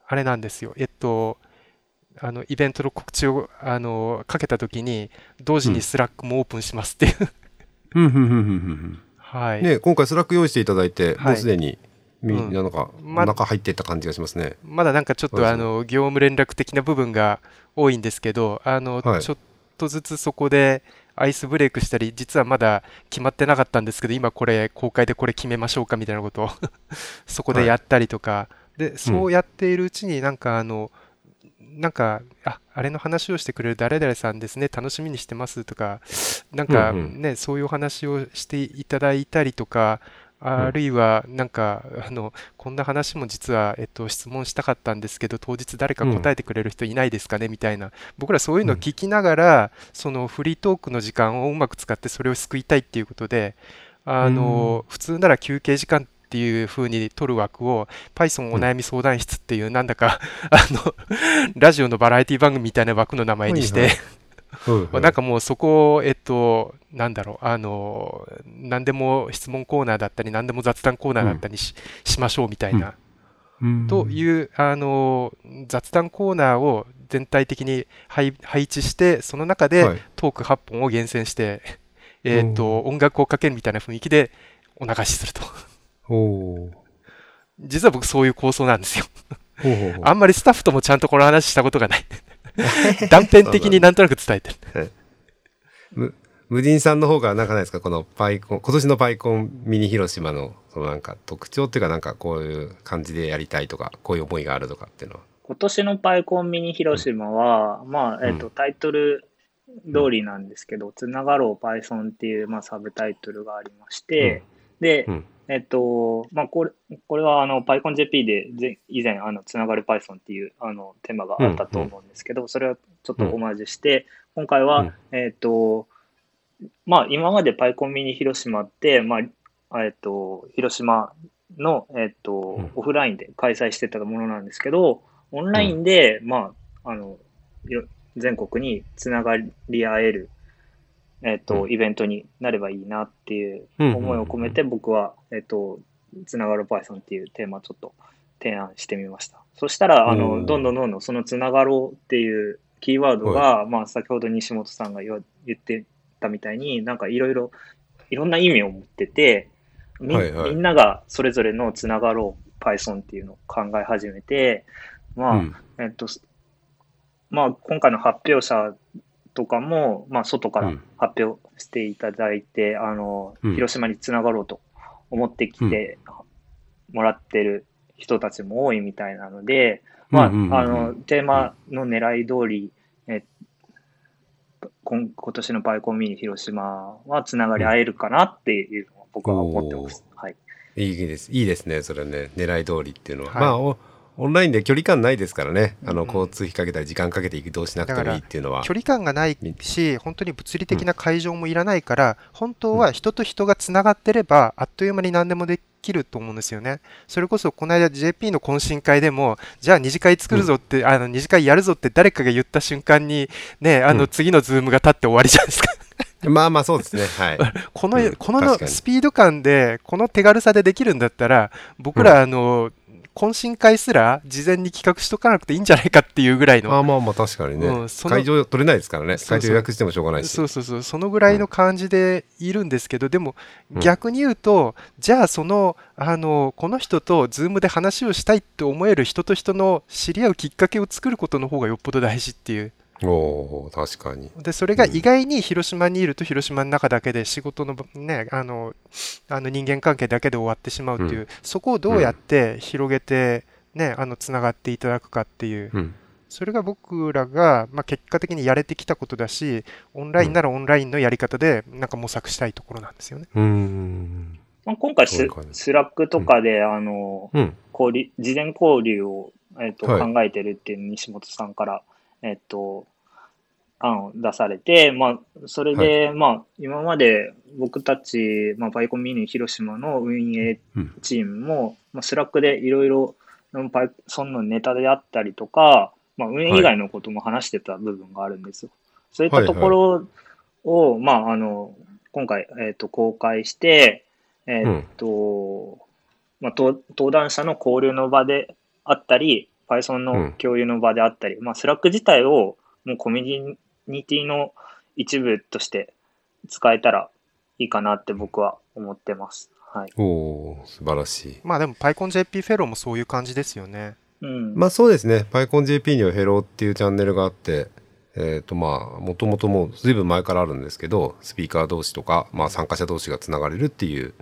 あれなんですよ、えっと、あのイベントの告知を、あのかけたときに、同時に Slack もオープンしますっていう、うんうんうんうんうんはい、ね今回 Slack 用意していただいてはい。もうすでにみうん。なんかま中入っていった感じがしますね。まだなんかちょっそうですね。とあの業務連絡的な部分が多いんですけど、あのはい。ちょっとずつそこでアイスブレイクしたり、実はまだ決まってなかったんですけど、今これ公開でこれ決めましょうかみたいなことを そこでやったりとか、で、そうやっているうちになんかあの、なんか、あ、あれの話をしてくれる誰々さんですね、楽しみにしてますとか、なんかうんうん。ね、そういうお話をしていただいたりとか、あるいは、なんか、あの、こんな話も実は、えっと、質問したかったんですけど、当日誰か答えてくれる人いないですかね？みたいな、僕らそういうのを聞きながら、そのフリートークの時間をうまく使ってそれを救いたいっていうことで、あの、普通なら休憩時間っていう風に取る枠を Python お悩み相談室っていうなんだか、あのラジオのバラエティ番組みたいな枠の名前にして、はいはいはいなんかもうそこを、えっと、なんだろう、あの、何でも質問コーナーだったり、何でも雑談コーナーだったりし,、しましょうみたいな、うん。という、あの、雑談コーナーを全体的に配配置して、その中ではい。トーク8本を厳選して、えっと、音楽をかけるみたいな雰囲気でお流しすると。実は僕そういう構想なんですよ。ほうほうほう。あんまりスタッフともちゃんとこの話したことがない。断片的になんとなく伝えてる。む無人さんの方がなんかないですか？このパイコン今年のパイコンミニ広島のそのなんか特徴っていうかなんかこういう感じでやりたいとかこういう思いがあるとかっていうのは。今年のパイコンミニ広島は、まあ、えっと、うん。タイトル通りなんですけど、つながろう Python っていう、まあ、サブタイトルがありまして、で、うんえっと、まあ、これ、これは、あの、PyConJP でぜ以前、あの、つながる Python っていう、あの、テーマがあったと思うんですけど、それをちょっとオマージュして、今回は、うん。えっと、まあ、今まで PyCon ミニ広島って、まあ、えっと、広島の、えっとうん、オフラインで開催してたものなんですけど、オンラインで、まあ、あの、よ全国につながり合える、えっと、うん。イベントになればいいなっていううん。思いを込めて、僕は、えっと、つながる Python っていうテーマをちょっと提案してみました。そしたら、あおの、ーどんどんどんどんそのつながろうっていうキーワードが、まあ、先ほど西本さんが言ってたみたいに、なんかいろいろ、いろんな意味を持ってて、み,、はいはい。みんながそれぞれのつながろう Python っていうのを考え始めて、まあ、うん。えっと、すまあ、今回の発表者とかも、まあ、外からうん。発表していただいて、あの、うん。広島につながろうと思ってきてもらってる人たちも多いみたいなので、まあ、あの、テーマの狙い通り、え今今年のパイコンミニ広島はつながり合えるかなっていうのを僕は思ってます。はい。いいです。いいですねそれね。狙い通りっていうのは、はい。まあおオンラインで距離感ないですからね。あのうん。交通費かけたり時間かけて移動しなくてもいいっていうのは。距離感がないし、本当に物理的な会場もいらないから、本当は人と人がつながってれば、あっという間に何でもできると思うんですよね。それこそ、この間 JP の懇親会でも、じゃあ二次会作るぞって、あの二次会やるぞって誰かが言った瞬間に、ね、あのうん。次のズームが立って終わりじゃないですか。まあまあそうですね。はい。この、うん。このスピード感で、この手軽さでできるんだったら、僕ら、あの、懇親会すら事前に企画しとかなくていいんじゃないかっていうぐらいの。あまあまあ確かにね、うん会場取れないですからね。会場予約してもしょうがないし。そうそうそう、そのぐらいの感じでいるんですけど、でもうん。逆に言うと、じゃあその、あの、この人とズームで話をしたいって思える人と人の知り合うきっかけを作ることの方がよっぽど大事っていう。おお確かに。で、それが意外に広島にいると広島の中だけで仕事のね、あの、あの人間関係だけで終わってしまうっていう、うそこをどうやって広げて、ね、あの、つながっていただくかっていう、うん。それが僕らが、まあ、結果的にやれてきたことだし、オンラインならオンラインのやり方で、なんか模索したいところなんですよね。うーん。まあ、今回ススラックとかで、あの、うん。交流、事前交流を、えっとはい考えてるっていう西本さんから、えっと、案を出されて、まあ、それで、まあ、今まで僕たち、まあ、 PyCon mini 広島の運営うん。チームも、まあ、 Slack でいろいろ、パイそのネタであったりとか、まあ、運営以外のことも話してた部分があるんですよ。そういったところを、まあ、あの、今回、えっと、公開して、えっと、まあ、登登壇者の交流の場であったり、Python うんの共有の場であったり、まあ、 Slack 自体をもうコミュニティの一部として使えたらいいかなって僕は思ってます。はい。おお素晴らしい。まあでも PyConJP フェローもそういう感じですよね。うん。まあそうですね。PyConJP には Fellow っていうチャンネルがあって、えっ、とまあ、もともともう随分前からあるんですけど、スピーカー同士とか、まあ参加者同士がつながれるっていう、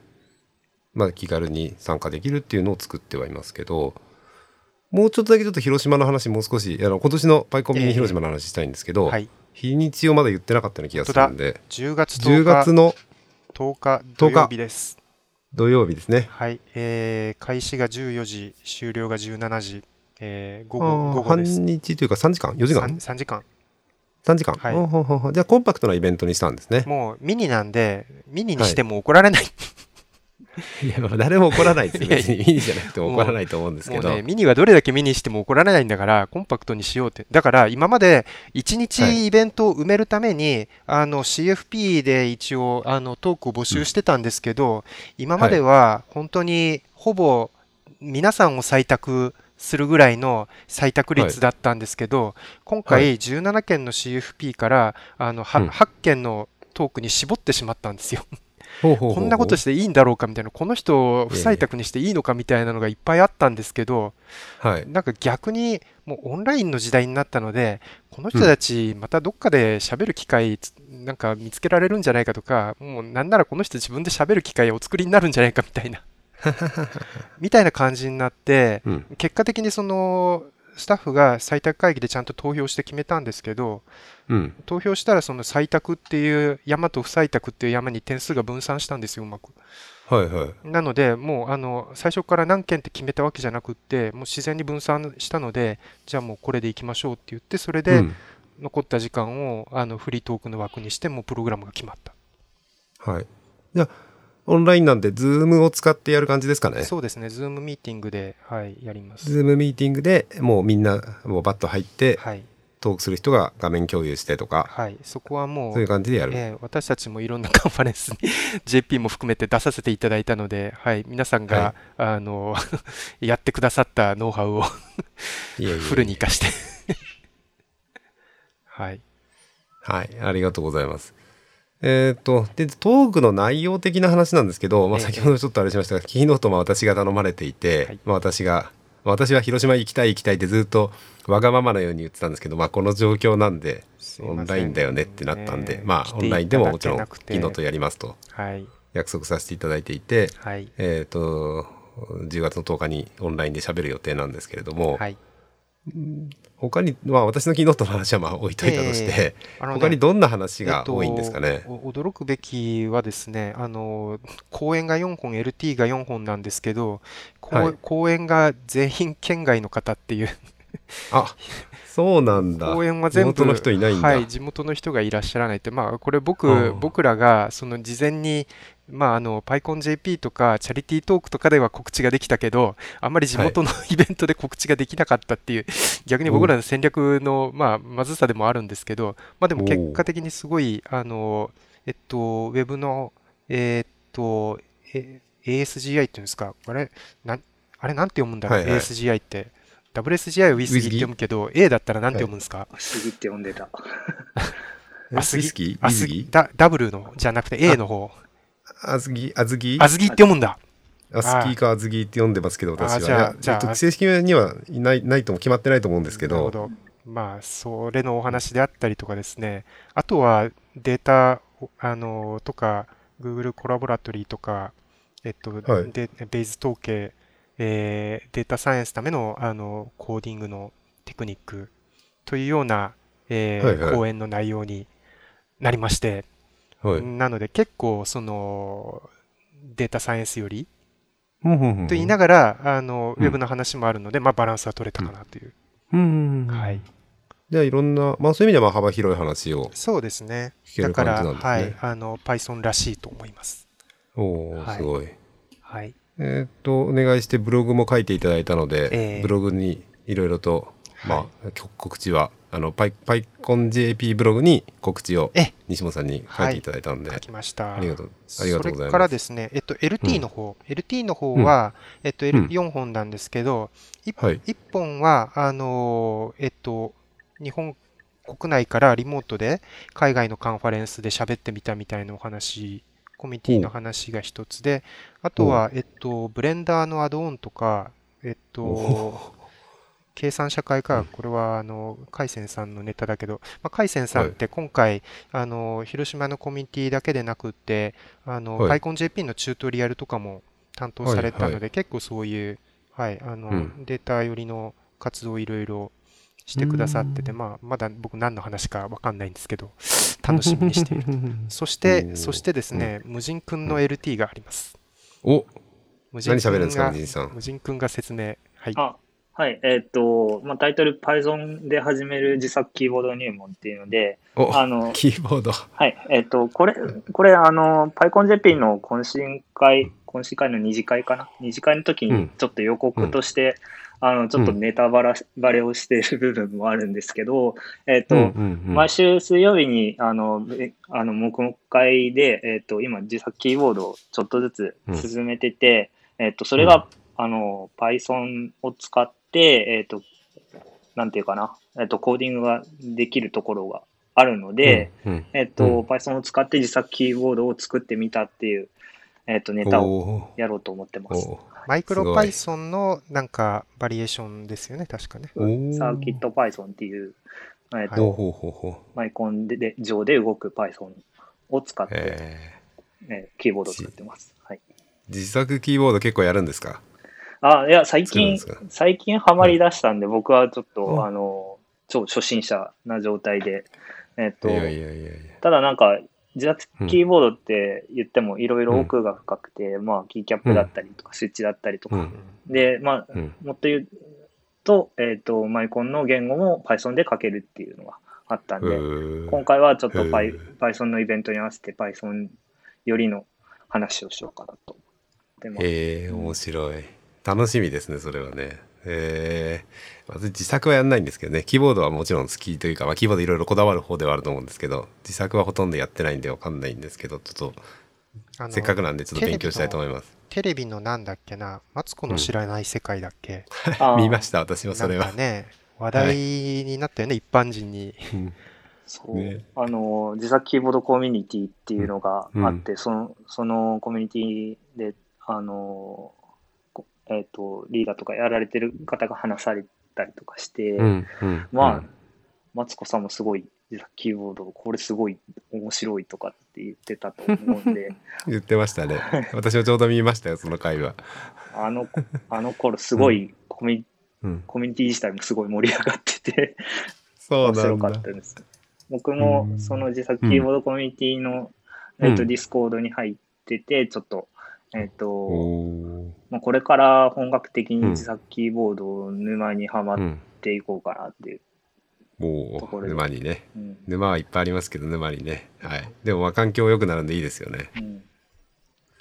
まあ気軽に参加できるっていうのを作ってはいますけど、もうちょっとだけちょっと広島の話もう少し、あの今年のパイコンミニ広島の話したいんですけど、はい。日にちをまだ言ってなかったような気がするんで、10月10 10日、月の10日土曜日です。土曜日ですね。はい。えー、開始が14時、終了が17時、えー、午あ後、午ー後です。半日というか3時間 ?4 時間？3, 時間。?3 時間、はいほうほうほうじゃあコンパクトなイベントにしたんですね。もうミニなんで、ミニにしても怒られない。いや、まあ誰も怒らないですよ。いやいや別にミニじゃなくても怒らないと思うんですけど。ね、ミニはどれだけミニしても怒られないんだから、コンパクトにしようって。だから、今まで1はい日イベントを埋めるために、あの、CFP で一応、あの、トークを募集してたんですけど、今までは本当にほぼ皆さんを採択するぐらいの採択率だったんですけど、今は回17件の CFP から、あの、はうん8件のトークに絞ってしまったんですよ。こんなことしていいんだろうかみたいな、この人を不採択にしていいのかみたいなのがいっぱいあったんですけど、はい。なんか逆にもうオンラインの時代になったので、この人たちまたどっかで喋る機会つなんか見つけられるんじゃないかとか、もうなんならこの人自分で喋る機会をお作りになるんじゃないかみたいな、みたいな感じになって、うん。結果的にそのスタッフが採択会議でちゃんと投票して決めたんですけど、うん。投票したらその採択っていう山と不採択っていう山に点数が分散したんですよ、うまく。はいはい。なので、もうあの最初から何件って決めたわけじゃなくって、もう自然に分散したので、じゃあもうこれでいきましょうって言って、それでうん残った時間をあのフリートークの枠にして、もうプログラムが決まった。はい。じゃあ、オンラインなんで、 Zoom を使ってやる感じですかね。そうですね、 Zoom ミーティングで、はい、やります。 Zoom ミーティングでもうみんな、もうバッと入って、はい、トークする人が画面共有してとか、はい、そこはもそういうう、感じでやる。えー私たちもいろんな カンファレンスに JP も含めて出させていただいたので、はい、皆さんが、あの やってくださったノウハウを フルに活かして。はい。はい、ありがとうございます。えっ、と、で、トークの内容的な話なんですけど、まあ、ええ。先ほどちょっとあれしましたが、キーノートも私が頼まれていて、はい。まあ、私が、まあ私は広島行きたい行きたいってずっとわがままのように言ってたんですけど、まあ、この状況なんで、オンラインだよねってなったんで、ねまあ、オンラインでももちろん、いただけなくてキーノートやりますとはい。約束させていただいていて、はい。えっ、と、10月の10日にオンラインで喋る予定なんですけれども、はい。他に、まあ、私のキーノートの話はまあ置いといたとして、あのね他にどんな話が多いんですかね？えっとお驚くべきはですね、あの、公演が4本、LT が4本なんですけど、はい公演が全員県外の方っていう、あそうなんだ。公演は全部、地元の人いないんだ。はい、地元の人がいらっしゃらないって、まあ、これ僕、うん僕らが、その事前に、まあ、あの、PyConJP とか、チャリティートークとかでは告知ができたけど、あんまり地元の イベントで告知ができなかったっていう、逆に僕らの戦略の、まあ、まずさでもあるんですけど、まあでも結果的にすごい、あの、えっと、ウェブの、えっと、え ASGI っていうんですか、あれ、なんあれなんて読むんだろう、はいはい。ASGI って。WSGI はウィスギーって読むけど、A だったらなんて読むんですか、杉って呼んでた。えあスキーあすウイスキーダダブルのじゃなくて A の方。あずぎ、あずぎあずぎって読むんだ。あスキーかあずぎって読んでますけど、私は。あじゃあ正式にはいない、ないとも決まってないと思うんですけど、なるほど。まあ、それのお話であったりとかですね、あとはデータ、あの、とか、Google コラボラトリーとか、えっと、はい。でベイズ統計、えーデータサイエンスための、あの、コーディングのテクニックというような、えーはいはい。講演の内容になりまして、はい。なので結構、その、データサイエンスよりと言いながら、あの、うんウェブの話もあるので、まあ、バランスは取れたかなという。うんはい。じゃあいろんな、まあそういう意味ではまあ幅広い話をそうですね。聞けるだから、感じなんですね。はい、あの、Python らしいと思います。おおはいすごい。はい。えーっと、お願いしてブログも書いていただいたので、ええブログにいろいろと、まあ、告知は、あの、パイ、パイコン JP ブログに告知をえ西本さんに書いていただいたので、書きました。ありがとう、ありがとうございます。それからですね、えっと、LT の方、LT の方は、えっと、うん。L4 本なんですけど、1, はい。本は、あのー、えっと、日本国内からリモートで海外のカンファレンスで喋ってみたみたいなお話、コミュニティの話が一つで、あとは、えっと、ブレンダーのアドオンとか、えっと、お計算社会科学、これはあの海鮮さんのネタだけど、まあ、海鮮さんって今回、あの広島のコミュニティだけでなくって、あのはい PyConJP のチュートリアルとかも担当されたので、結構そういう、はい、あのうんデータ寄りの活動をいろいろしてくださってて、まあ、まだ僕何の話かわかんないんですけど、楽しみにしている。そしおて、ーそしてですね、無人くんの LT があります。お無何喋るんですか、が無人さん。無人くんが説明。はい。あ、はい。えっ、と、まあ、タイトル Python で始める自作キーボード入門っていうので、おあの、キーボード。はい。えっ、と、これ、これ、あの、PyConJP の懇親会、懇親会の二次会かな？二次会の時うんにちょっと予告として、あの、ちょっとネタバラ、バレをしている部分もあるんですけど、えっ、と、うんうんうん毎週水曜日に、あの、えあの、黙々会で、えっ、と、今、自作キーボードをちょっとずつ進めてて、えっ、と、それが、あの、Python を使って、えっ、と、なんていうかな、えっ、と、コーディングができるところがあるので、うんうんえっ、と、うん Python を使って自作キーボードを作ってみたっていう、えっ、と、ネタをやろうと思ってます。おマイクロ Python のなんかバリエーションですよね、確かね。サーキット Python っていう、えっ、はと、ほうほうほうほマイコンでで上で動く Python を使っう。て、えーえーキーボードを作ってます。はい。自作キーボード結構やるんですか？あ、いや、最近最近ハマり出したんで、僕はちょっと、うん。あの、超初心者な状態で、えっ、と、いやいやいや。ただなんか、自作キーボードって言ってもいろいろ奥が深くて、まあ、キーキャップだったりとか、スイッチだったりとか、うん。で、まあ、うん。もっと言うと、えっ、と、マイコンの言語も Python で書けるっていうのがあったんで、今回はちょっと Python のイベントに合わせて Python よりの話をしようかなと思ってます。へえ面白い楽しみですねそれはね。えー、私自作はやんないんですけどね。キーボードはもちろん好きというか、まあ、キーボードいろいろこだわる方ではあると思うんですけど自作はほとんどやってないんでわかんないんですけどちょっとせっかくなんでちょっと勉強したいと思います。テレビのなんだっけな、マツコの知らない世界だっけ、あー 見ました私もそれは。なんかね、話題になったよね、一般人に。うんそう、ね。あの、自作キーボードコミュニティっていうのがあって、その、そのコミュニティで、あの、こえっ、と、リーダーとかやられてる方が話されたりとかして、うんうんまあ、マツコさんもすごい自作キーボード、これすごい面白いとかって言ってたと思うんで、言ってましたね。私もちょうど見ましたよその回は、あの、あの頃すごいコミ,、うん、コミュニティ自体もすごい盛り上がってて、そうな面白かったです。僕もうん。その自作キーボードコミュニティの、うん。えっと Discord に入ってて、ちょっと、えっー。まあ、これから本格的に自作キーボード沼にはまっうん。ていこうかなっていう。おーところで。沼にね。うん。沼はいっぱいありますけど沼にね。はい。でもまあ環境良くなるんでいいですよね。うん。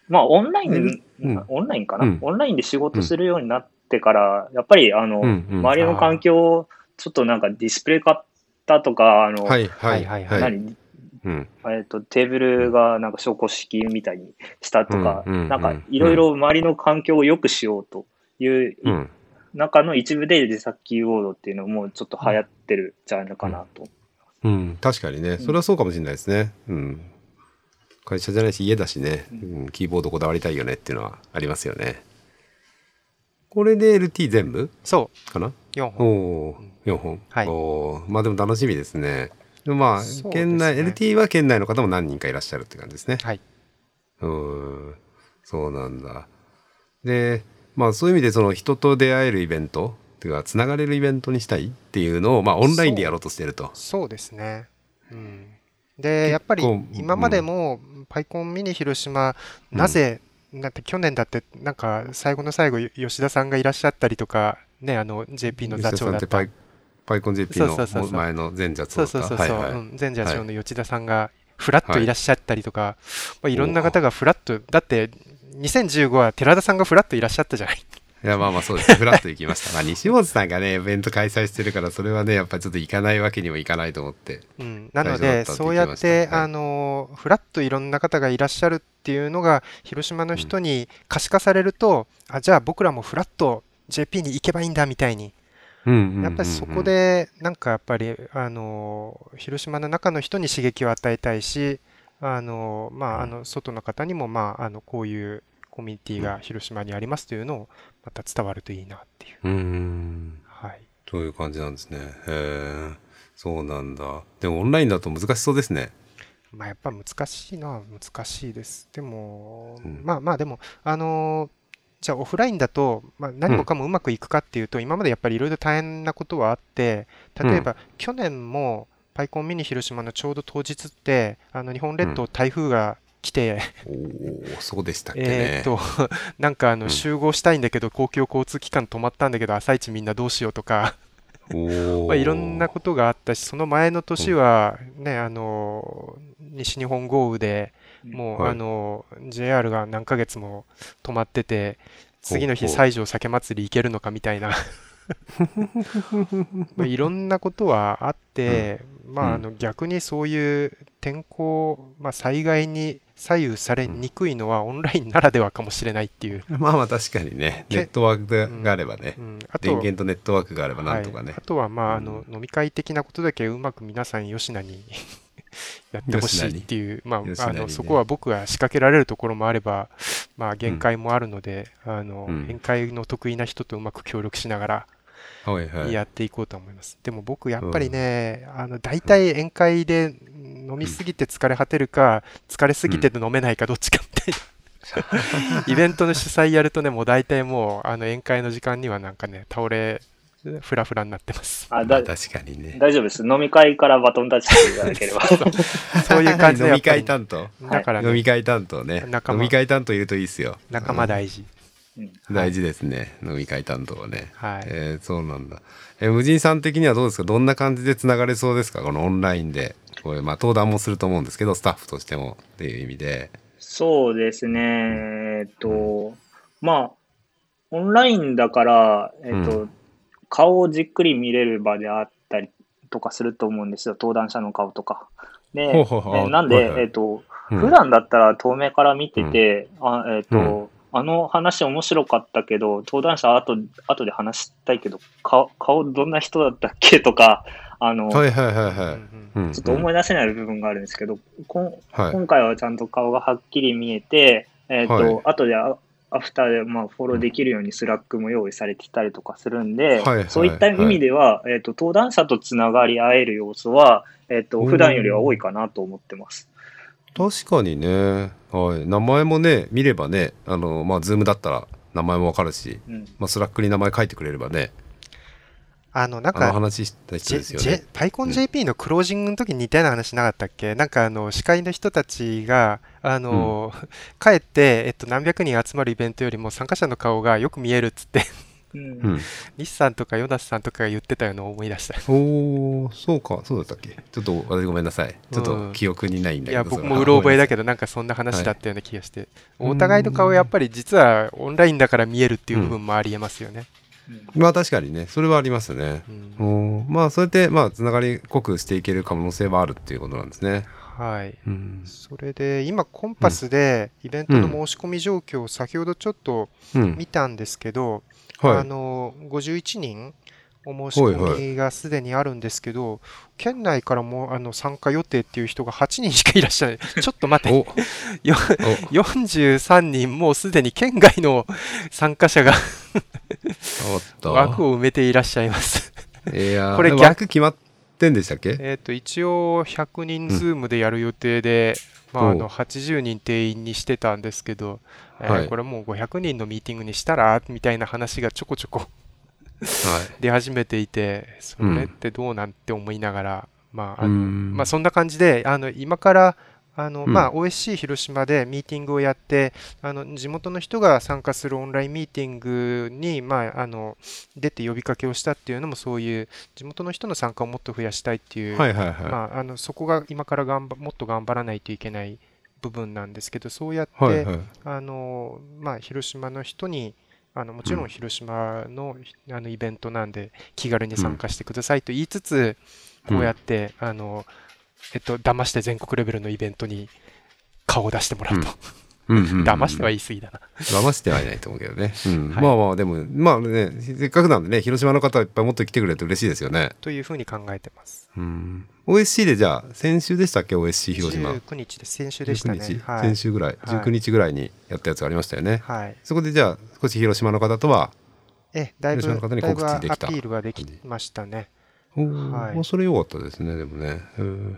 まあ、オンライン、うん。オンラインかな、うん。オンラインで仕事するようになってから、やっぱり、あの、うんうん。周りの環境をちょっとなんかディスプレイ買ったとか、あの、はいはいはいはい。何うん。えっと、テーブルがなんか昇降式みたいにしたとか、うんうんうん。なんかいろいろ周りの環境を良くしようといううん。中の一部で自作キーボードっていうのもちょっと流行ってるジャンルかなと。うん、確かにね、それはそうかもしれないですね。うん。会社じゃないし、家だしね、うん、キーボードこだわりたいよねっていうのはありますよね。これで LT 全部？そかな？4お本。おー、4本。はい。おー。まあでも楽しみですね。まあ、県内、LT は県内の方も何人かいらっしゃるって感じですね。はい。うーん、そうなんだ。で、まあそういう意味でその人と出会えるイベントっていうか、つながれるイベントにしたいっていうのを、まあオンラインでやろうとしてると。そうですね。うん、で、やっぱり構今までもパイコンミニ広島、なぜ、だって去年だってなんか最後の最後吉田さんがいらっしゃったりとかねあの JP の座長だった吉田さんってパイコン JP の前の前座長そうそうそうそう、はいはい。うん。前座長の吉田さんがフラッとい。らっしゃったりとか、まあ、いろんな方がフラッとだって2015は寺田さんがフラッといらっしゃったじゃない。いやまあまあそうですフラッと行きました、まあ、西本さんがねイベント開催してるからそれはねやっぱりちょっと行かないわけにもいかないと思って。うん、なので、そうやってましたね。て、あのフラッといろんな方がいらっしゃるっていうのが、広島の人に可視化されると、あじゃあ僕らもフラッと JP に行けばいいんだみたいに、やっぱりそこで、なんかやっぱり、あの広島の中の人に刺激を与えたいし、あのまあ、あの外の方にも、まあ、あのこういうコミュニティが広島にありますというのをまた伝わるといいなっていう。はい。そういう感じなんですね。へえそうなんだ。でもオンラインだと難しそうですね。まあ、やっぱ難しいのは難しいです。でも、うん。まあまあでも、あのーじゃあオフラインだと、まあ、何もかもうまくいくかっていうと、今までやっぱりいろいろ大変なことはあって、例えば、去年もパイコンミニ広島のちょうど当日って、あの日本列島台風が来て、おおそうでしたっけえねーっと、なんかあのうん。集合したいんだけど、公共交通機関止まったんだけど、朝一みんなどうしようとか、まあ、いろんなことがあったし、その前の年は、ね、あの、西日本豪雨で、もう、はい。あの、JR が何ヶ月も止まってて、次の日、西条酒祭り行けるのかみたいな、まあいろんなことはあって、まあ、あの逆にそういう天候、まあ、災害に左右されにくいのはオンラインならではかもしれないっていう、まあまあ確かにね。けネットワークがあればね、うん、あ電と、源とネットワークがあればなんとかね。はい、あ、とは、まあ、あの飲み会的なことだけうまく皆さん吉名にやってほしいっていう、まあ、あのそこは僕が仕掛けられるところもあれば、まあ、限界もあるので、あのうん。宴会の得意な人とうまく協力しながらはいはい。やっていこうと思います。でも僕、やっぱりね、あの大体宴会で飲みすぎて疲れ果てるか、疲れすぎて飲めないか、どっちかみたいな。イベントの主催やるとね、もう大体もうあの宴会の時間にはなんかね、倒れ、フラフラになってます。あだまあ確かにね。大丈夫です。飲み会からバトンタッチしていただければ。そう。いう感じで飲み会担当？だからね、飲み会担当ね。仲間。飲み会担当いるといいですよ。仲間大事。うん。大事ですね、飲み会担当はね、はい。えーそうなんだ、えー無人さん的にはどうですか？どんな感じでつながれそうですか？このオンラインで。これ、まあ、登壇もすると思うんですけどスタッフとしてもっていう意味で。そうですね。えっと、まあ、オンラインだから、えっと、う顔をじっくり見れる場であったりとかすると思うんですよ。登壇者の顔とか。で、ほうほうほうえなんで、はいはい。えっと、うん。普段だったら遠目から見てて、あえっと、あの話面白かったけど、登壇者後後で話したいけど、顔、顔どんな人だったっけとか、あの、はいはいはいはい、うん。うん。ちょっと思い出せない部分があるんですけど、こんはい。今回はちゃんと顔がはっきり見えて、えっ、と、はい。後でアアフターで、まあ、フォローできるように Slack も用意されてたりとかするんで、はいはいそういった意味では、えっ、と、登壇者とつながり合える要素は、えっ、と、普段よりは多いかなと思ってます。確かにね、はい、名前もね見ればねあのまあ Zoom だったら名前もわかるし、うん。まあ、 Slack に名前書いてくれればね。あの、なんか、話した人ですよね。 PyCon JP のクロージングの時に似たような話なかったっけ？なんかあの司会の人たちがあの、かえって、えっと、何百人集まるイベントよりも参加者の顔がよく見えるっつって。うん。うん、西さんとかヨナスさんとかが言ってたのを思い出したおおそうかそうだったっけ？ちょっと私ごめんなさい。ちょっうんと記憶にないんだけど、いやそれ僕もうろ覚えだけどどなんかそんな話だったような気がして、うん。お互いの顔やっぱり実はオンラインだから見えるっていう部分もありえますよね、うん。まあ確かにね。それはありますね。うん。まあそうやってまあつながり濃くしていける可能性はあるっていうことなんですねはい。うん、それで今コンパスでイベントの申し込み状況を先ほどちょっとうん。見たんですけど、はい。あの51人お申し込みがすでにあるんですけど、県内からもあの参加予定っていう人が8人しかいらっしゃらない。ちょっと待って、お。よ43人もうすでに県外の参加者が 枠を埋めていらっしゃいます。いやーこれ逆枠決まってんでしたっけ？えっと、一応100人 Zoom でやる予定で、まあ、あの80人定員にしてたんですけど、えーはい。これもう500人のミーティングにしたらみたいな話がちょこちょこはい。出始めていて、それってどうなんて思いながら、まあ、あのうん。まあ、そんな感じで、あの今からあの、うん。まあ、OSC 広島でミーティングをやって、あの地元の人が参加するオンラインミーティングに、まあ、あの出て呼びかけをしたっていうのも、そういう地元の人の参加をもっと増やしたいっていう、そこが今から頑張もっと頑張らないといけない部分なんですけど、そうやって、はいはい。あのまあ、広島の人にあのもちろうん。ん広島の,、あのイベントなんで気軽に参加してくださいと言いつつ、こうやって、あのえっと騙して全国レベルのイベントに顔を出してもらうと、うんうんうんうん。騙しては言い過ぎだな。騙してはいないと思うけどね、うん。はい。まあまあでもまあねせっかくなんでね広島の方いっぱいもっと来てくれると嬉しいですよね、というふうに考えてます。うん、OSC でじゃあ先週でしたっけ？OSC 広島19日で先週でしたね。19日、はい。先週ぐらい。はい。19日ぐらいにやったやつがありましたよね、はい、そこでじゃあ少し広島の方とはえだいぶ広島の方にだいぶア告知できた。ピールができましたね。はい。まあそれ良かったですねでもね。うん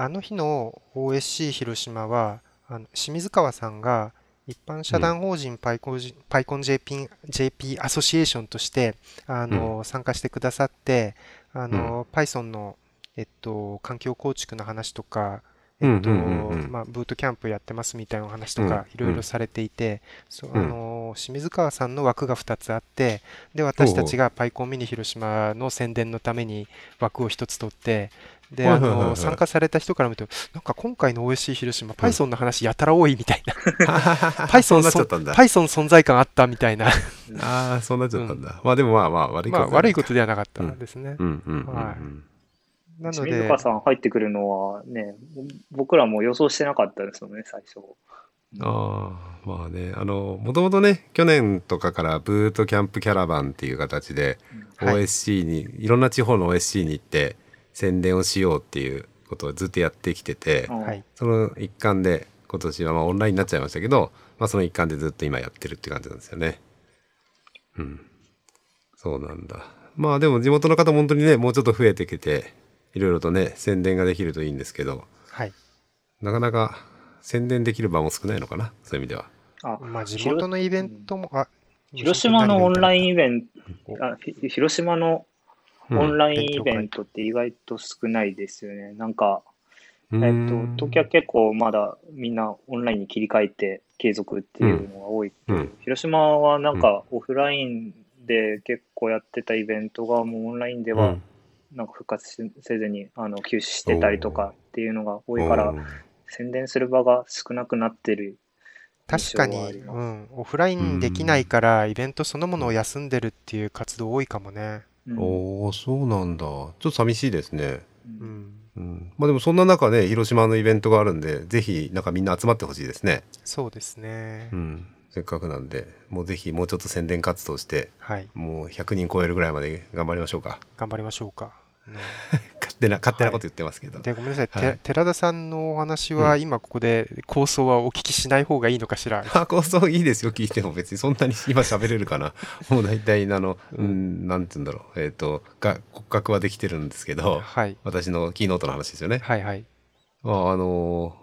あの日の OSC 広島は、あの清水川さんが一般社団法人パイコン,、パイコン JP, JP アソシエーションとしてあの、参加してくださって、あの Python の、えっと、環境構築の話とか、えっとうんうんうんうん。まあ、ブートキャンプやってますみたいなお話とか、うん。いろいろされていて、そううん。あの清水川さんの枠が2つあってで私たちがパイコンミニ広島の宣伝のために枠を1つ取ってで、あはいはいはいはい。の参加された人から見ると、なんか今回の OSC 広島、Python の話やたら多いみたいな、Python なっちゃったんだ。Python 存在感あったみたいな、ああそうなっちゃったんだ、まあでもまあまあ悪いことまあ悪いことでではなかったですね。うん。うんうんうん、はい。なの清水で、川さん入ってくるのはね、僕らも予想してなかったですよね、最初。ああまあね。あのもともとね去年とかからブートキャンプキャラバンっていう形ではい。OSC に、い、ろんな地方の OSC に行って宣伝をしようっていうことをずっとやってきてて、うんはい、その一環で今年はまあオンラインになっちゃいましたけど、まあ、その一環でずっと今やってるって感じなんですよね。うん。そうなんだ。まあでも地元の方も本当にねもうちょっと増えてきていろいろとね宣伝ができるといいんですけどはい。なかなか宣伝できる場も少ないのかなそういう意味では。あまあ地元のイベントも、あ広島のオンラインイベンおト、あひ広島のうんオンラインイベントって意外と少ないですよね。なんか、うえっと、東京は結構まだみんなオンラインに切り替えて継続っていうのが多い。うん。広島はなんかオフラインで結構やってたイベントがもうオンラインではうん。なんか復活しせずにあの休止してたりとかっていうのが多いから宣伝する場が少なくなってる確かに、うん、オフラインできないから、イベントそのものを休んでるっていう活動多いかもね。うん。そうなんだ。ちょっと寂しいですね。ううん。ん、うん、まあでもそんな中ね広島のイベントがあるんでぜひなんかみんな集まってほしいですね。そうですね。う。ん、せっかくなんでもうぜひもうちょっと宣伝活動してはい、もう100人超えるぐらいまで頑張りましょうか。頑張りましょうか。ね。勝 手な勝手なこと言ってますけど、で、ごめんなさい、はい。て寺田さんのお話は、今ここで構想はお聞きしない方がいいのかしら？あ構想いいですよ聞いても別に。そんなに今喋れるかな。もう大体あのうん。なんて言うんだろう。えっ、とが骨格はできてるんですけどはい、私のキーノートの話ですよね。はい、はい。まああの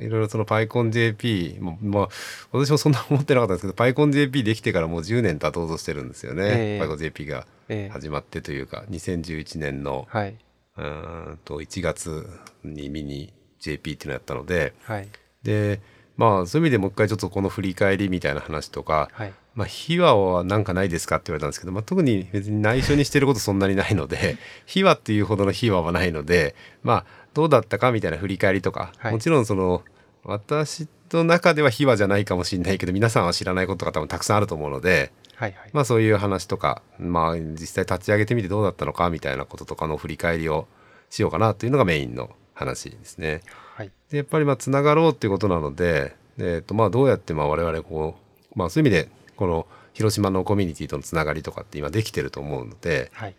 いろいろその PyConJP もまあ私もそんな思ってなかったんですけど PyConJP できてからもう10年経とうとしてるんですよね、ええ。PyConJP がええ。始まってというか2011年のはい、うーんと1月にミニ JP っていうのをやったのではい、でまあそういう意味でもう一回ちょっとこの振り返りみたいな話とか、はい。まあ、秘話はなんかないですかって言われたんですけど、まあ、特に別に内緒にしてることそんなにないので 秘話っていうほどの秘話はないのでまあどうだったかみたいな振り返りとか、はいもちろんその私の中では秘話じゃないかもしれないけど皆さんは知らないことが多分たくさんあると思うので、はい、はい。まあ、そういう話とか、まあ、実際立ち上げてみてどうだったのかみたいなこととかの振り返りをしようかなというのがメインの話ですね。はい、でやっぱりまあつながろうっていうことなので、えー、とまあどうやってまあ我々こう、まあ、そういう意味でこの広島のコミュニティとのつながりとかって今できてると思うので、はい。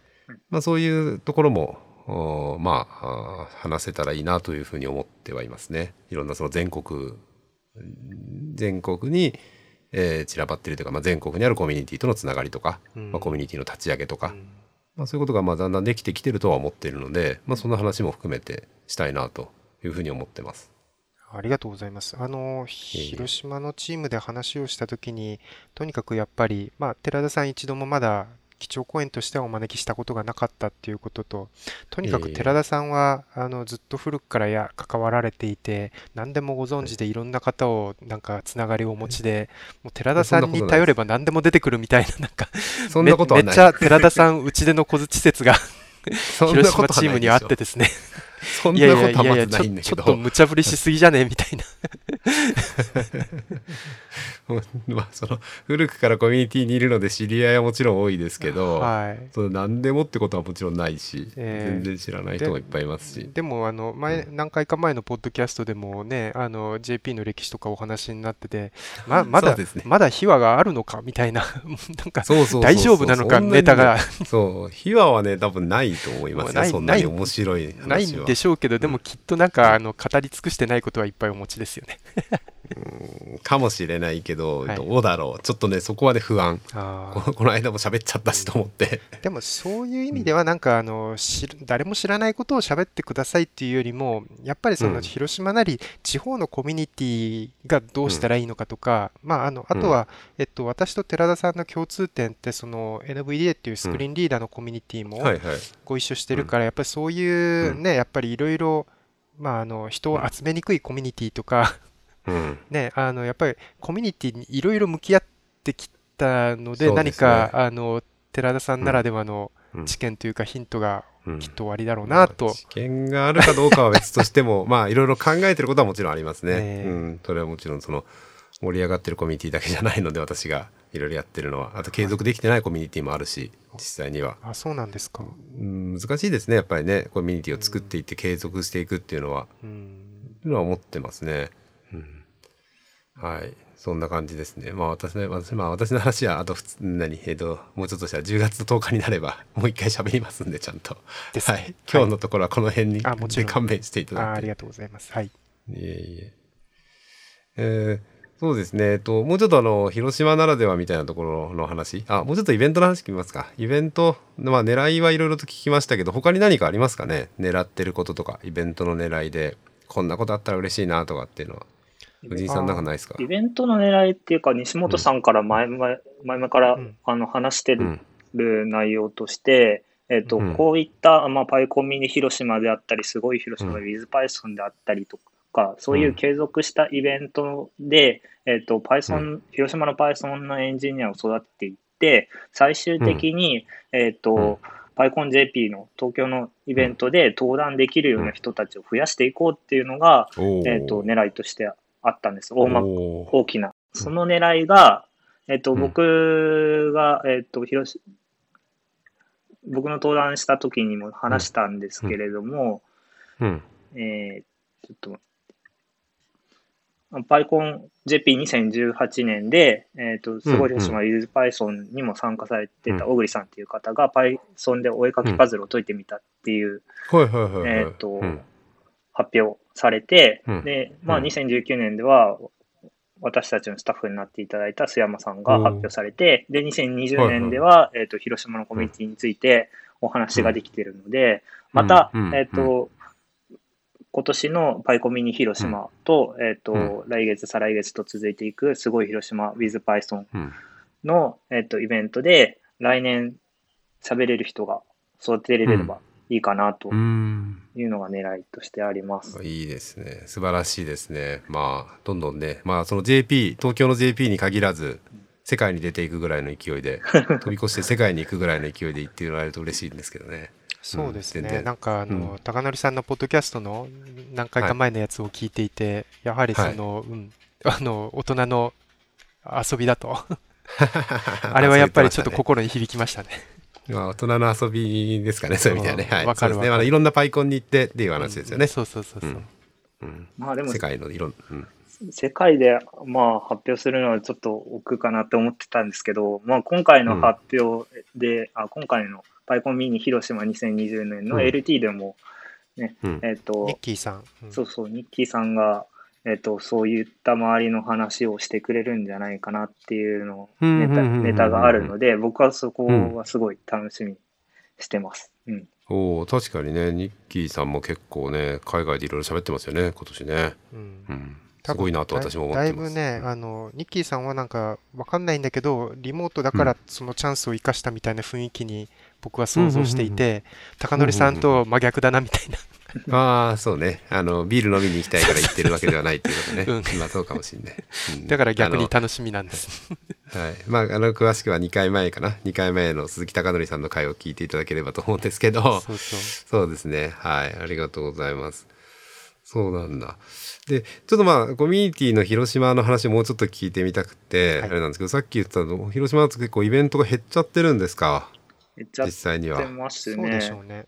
まあ、そういうところもおまあ話せたらいいなというふうに思ってはいますね。いろんなその全国全国に、えー散らばってるというか、まあ、全国にあるコミュニティとのつながりとか、うんまあ、コミュニティの立ち上げとか、うんまあ、そういうことがまあだんだんできてきてるとは思っているので、まあ、そんな話も含めてしたいなというふうに思ってます。ありがとうございます。あの、広島のチームで話をしたときに、とにかくやっぱり、まあ、寺田さん一度もまだ基調講演としてはお招きしたことがなかったっていうことと、とにかく寺田さんは、あの、ずっと古くからや関わられていて、何でもご存知でいろんな方を、なんか、つながりをお持ちで、もう寺田さんに頼れば何でも出てくるみたいな、なんか、そんなこと。めっちゃ寺田さん、うちでの小槌説が広島チームにあってですね。そんなことはいまずないんだけちょっとど、無茶ぶりしすぎじゃね？えみたいな。まあその古くからコミュニティにいるので知り合いはもちろん多いですけど、はい。その何でもってことはもちろんないし、ええ。全然知らない人もいっぱいいますし。でも、あの、前、う何回か前のポッドキャストでもね、あの、JP の歴史とかお話になってて、ま、まだね、まだ秘話があるのか？みたいな、なんか、大丈夫なのか、ネタが。そう秘話はね多分ないと思いますよ。ないそんなにない面白いない話はんでしょうけど、でもきっとなんか、あの、語り尽くしてないことはいっぱいお持ちですよね。かもしれないけど、はい。どうだろう。ちょっとねそこはね不安。あこの間も喋っちゃったしと思って。ー でもそういう意味ではなんかあの誰も知らないことを喋ってくださいっていうよりもやっぱりそのうん。広島なり地方のコミュニティがどうしたらいいのかとか、まああのあとは、えっと、私と寺田さんの共通点ってその NVDA っていうスクリーンリーダーのコミュニティもご一緒してるから、やっぱりそういうね、やっぱりいろいろまああの人を集めにくいコミュニティとか、うん。ね、あのやっぱりコミュニティにいろいろ向き合ってきたので、ですね。何かあの寺田さんならではのうん。知見というかヒントがうん。きっとおありだろうなと、知見があるかどうかは別としても まあいろいろ考えてることはもちろんありますね、ええ。うん、それはもちろんその盛り上がってるコミュニティだけじゃないので私がいろいろやってるのは。あと継続できてないコミュニティもあるし実際には、あそうなんですか。うん、難しいですねやっぱりね。コミュニティを作っていって継続していくっていうのは。うん。というのは思ってますね。うん、はい。そんな感じですね。まあ私ね、私、まあ私の話は、あと普通、何、えっ、と、もうちょっとしたら10月10日になれば、もう一回喋りますんで、ちゃんと。ですねはい。今日のところはこの辺に、あもちろんで勘弁していただいて。あありがとうございます。はい。いえいえ。えーそうですね。えっと、もうちょっとあの、広島ならではみたいなところの話？あ、もうちょっとイベントの話聞きますか。イベント、まあ狙いはいろいろと聞きましたけど、他に何かありますかね？狙ってることとか、イベントの狙いで、こんなことあったら嬉しいなとかっていうのは。藤井さんなんかないですか？イベントの狙いっていうか、西本さんから前々前々から、うん。あの話してうん。る内容として、えっとうん。こういった、まあ、パイコミに広島であったり、すごい広島うん。WithPython であったりとか、そういう継続したイベントで、えっと Python 広島の Python のエンジニアを育てていって、最終的に、えっと PyConJP の東京のイベントで登壇できるような人たちを増やしていこうっていうのが、えっと狙いとしてあったんです。大ま大きな。その狙いが、えっと、うん僕が、えっと、広し、僕の登壇した時にも話したんですけれども、うん。えーちょっと待って、パイコン JP2018 年で、えっと、すごい広島 WithPython にも参加されてたうん小栗さんっていう方が Python でお絵かきパズルを解いてみたっていうはいはいはいはい。えーとうん発表されて、うん。で、まあ、うん。2019年では、私たちのスタッフになっていただいた須山さんが発表されて、で、2020年では、えっ、と、広島のコミュニティについてお話ができているので、また、うん。えっ、と、今年のパイコミニ広島と、えっ、と、う来月、再来月と続いていく、すごい広島 with Python うん。の、えっ、と、イベントで、来年喋れる人が育てれればいいかなとうん。いうのが狙いとしてあります。いいですね。素晴らしいですね。まあ、どんどんね、まあ、その JP、東京の JP に限らず、世界に出ていくぐらいの勢いで、飛び越して世界に行くぐらいの勢いで行ってもらえると嬉しいんですけどね。そうですね。全然なんか、あの、うん高則さんのポッドキャストの何回か前のやつを聞いていて、やはりその、うん、あの、大人の遊びだと。あれはやっぱりちょっとこ心に響きましたね。まあ、大人の遊びですかね、そういう意味ではね。はい。うんわかるそうですね。わかるまあ、いろんなパイコンに行ってっていう話ですよね。そうそうそうそう。うんうんまあでも世界のいろん、うん。世界でまあ発表するのはちょっと億劫かなって思ってたんですけど、まあ、今回の発表で、あ今回のパイコンミニ広島2020年のうん LT でも、うん。えっ、とニッ、キーさん。うんそうそう、ニッキーさんが、えっと、そういった周りの話をしてくれるんじゃないかなっていうのうんネタネタがあるので、僕はそこはすごい楽しみにしてます。うん。おお確かにねニッキーさんも結構ね海外でいろいろ喋ってますよね今年ね。うんすごいなと私も思ってます。だいぶね、あの、ニッキーさんはなんかわかんないんだけど、リモートだからそのチャンスを生かしたみたいな雰囲気に僕は想像していて、高則さんと真逆だなみたいな。ああそうね。あのビール飲みに行きたいから行ってるわけではないっていうことね、うん。まあそうかもしれない、うん。だから逆にあ楽しみなんです。のはい。まああの詳しくは2回前かな。2回前の鈴木貴則さんの回を聞いていただければと思うんですけど。そうそう。そうですね。はい。ありがとうございます。そうなんだ。でちょっとまあコミュニティの広島の話をもうちょっと聞いてみたくて、はい。あれなんですけどさっき言ってたの広島だと結構イベントが減っちゃってるんですか？めっちゃ実際には。ってますそうでしね。ょうね。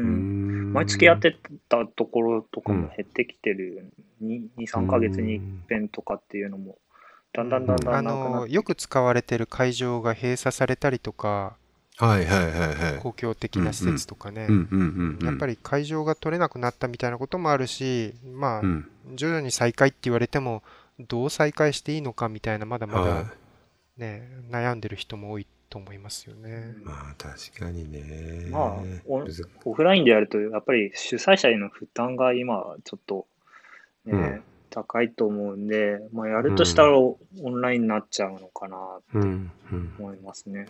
う。うん。ん毎月やってたところとかも減ってきてる。2、3ヶ月に一遍とかっていうのも、だんだんだんだあん。なくなの、よく使われてる会場が閉鎖されたりとか、はいはいはいはい。公共的な施設とかね。う、んうんうんうん。やっぱり会場が取れなくなったみたいなこともあるし、まあう、ん。徐々に再開って言われても、どう再開していいのかみたいな、まだまはい。だね、悩んでる人も多いと思いますよね。まあ確かにね。まあおむずオフラインでやると、やっぱり主催者への負担が今、ちょっと、ねうん。高いと思うんで、まあ、やるとしたらオンラインになっちゃうのかなとうんうん。思いますね。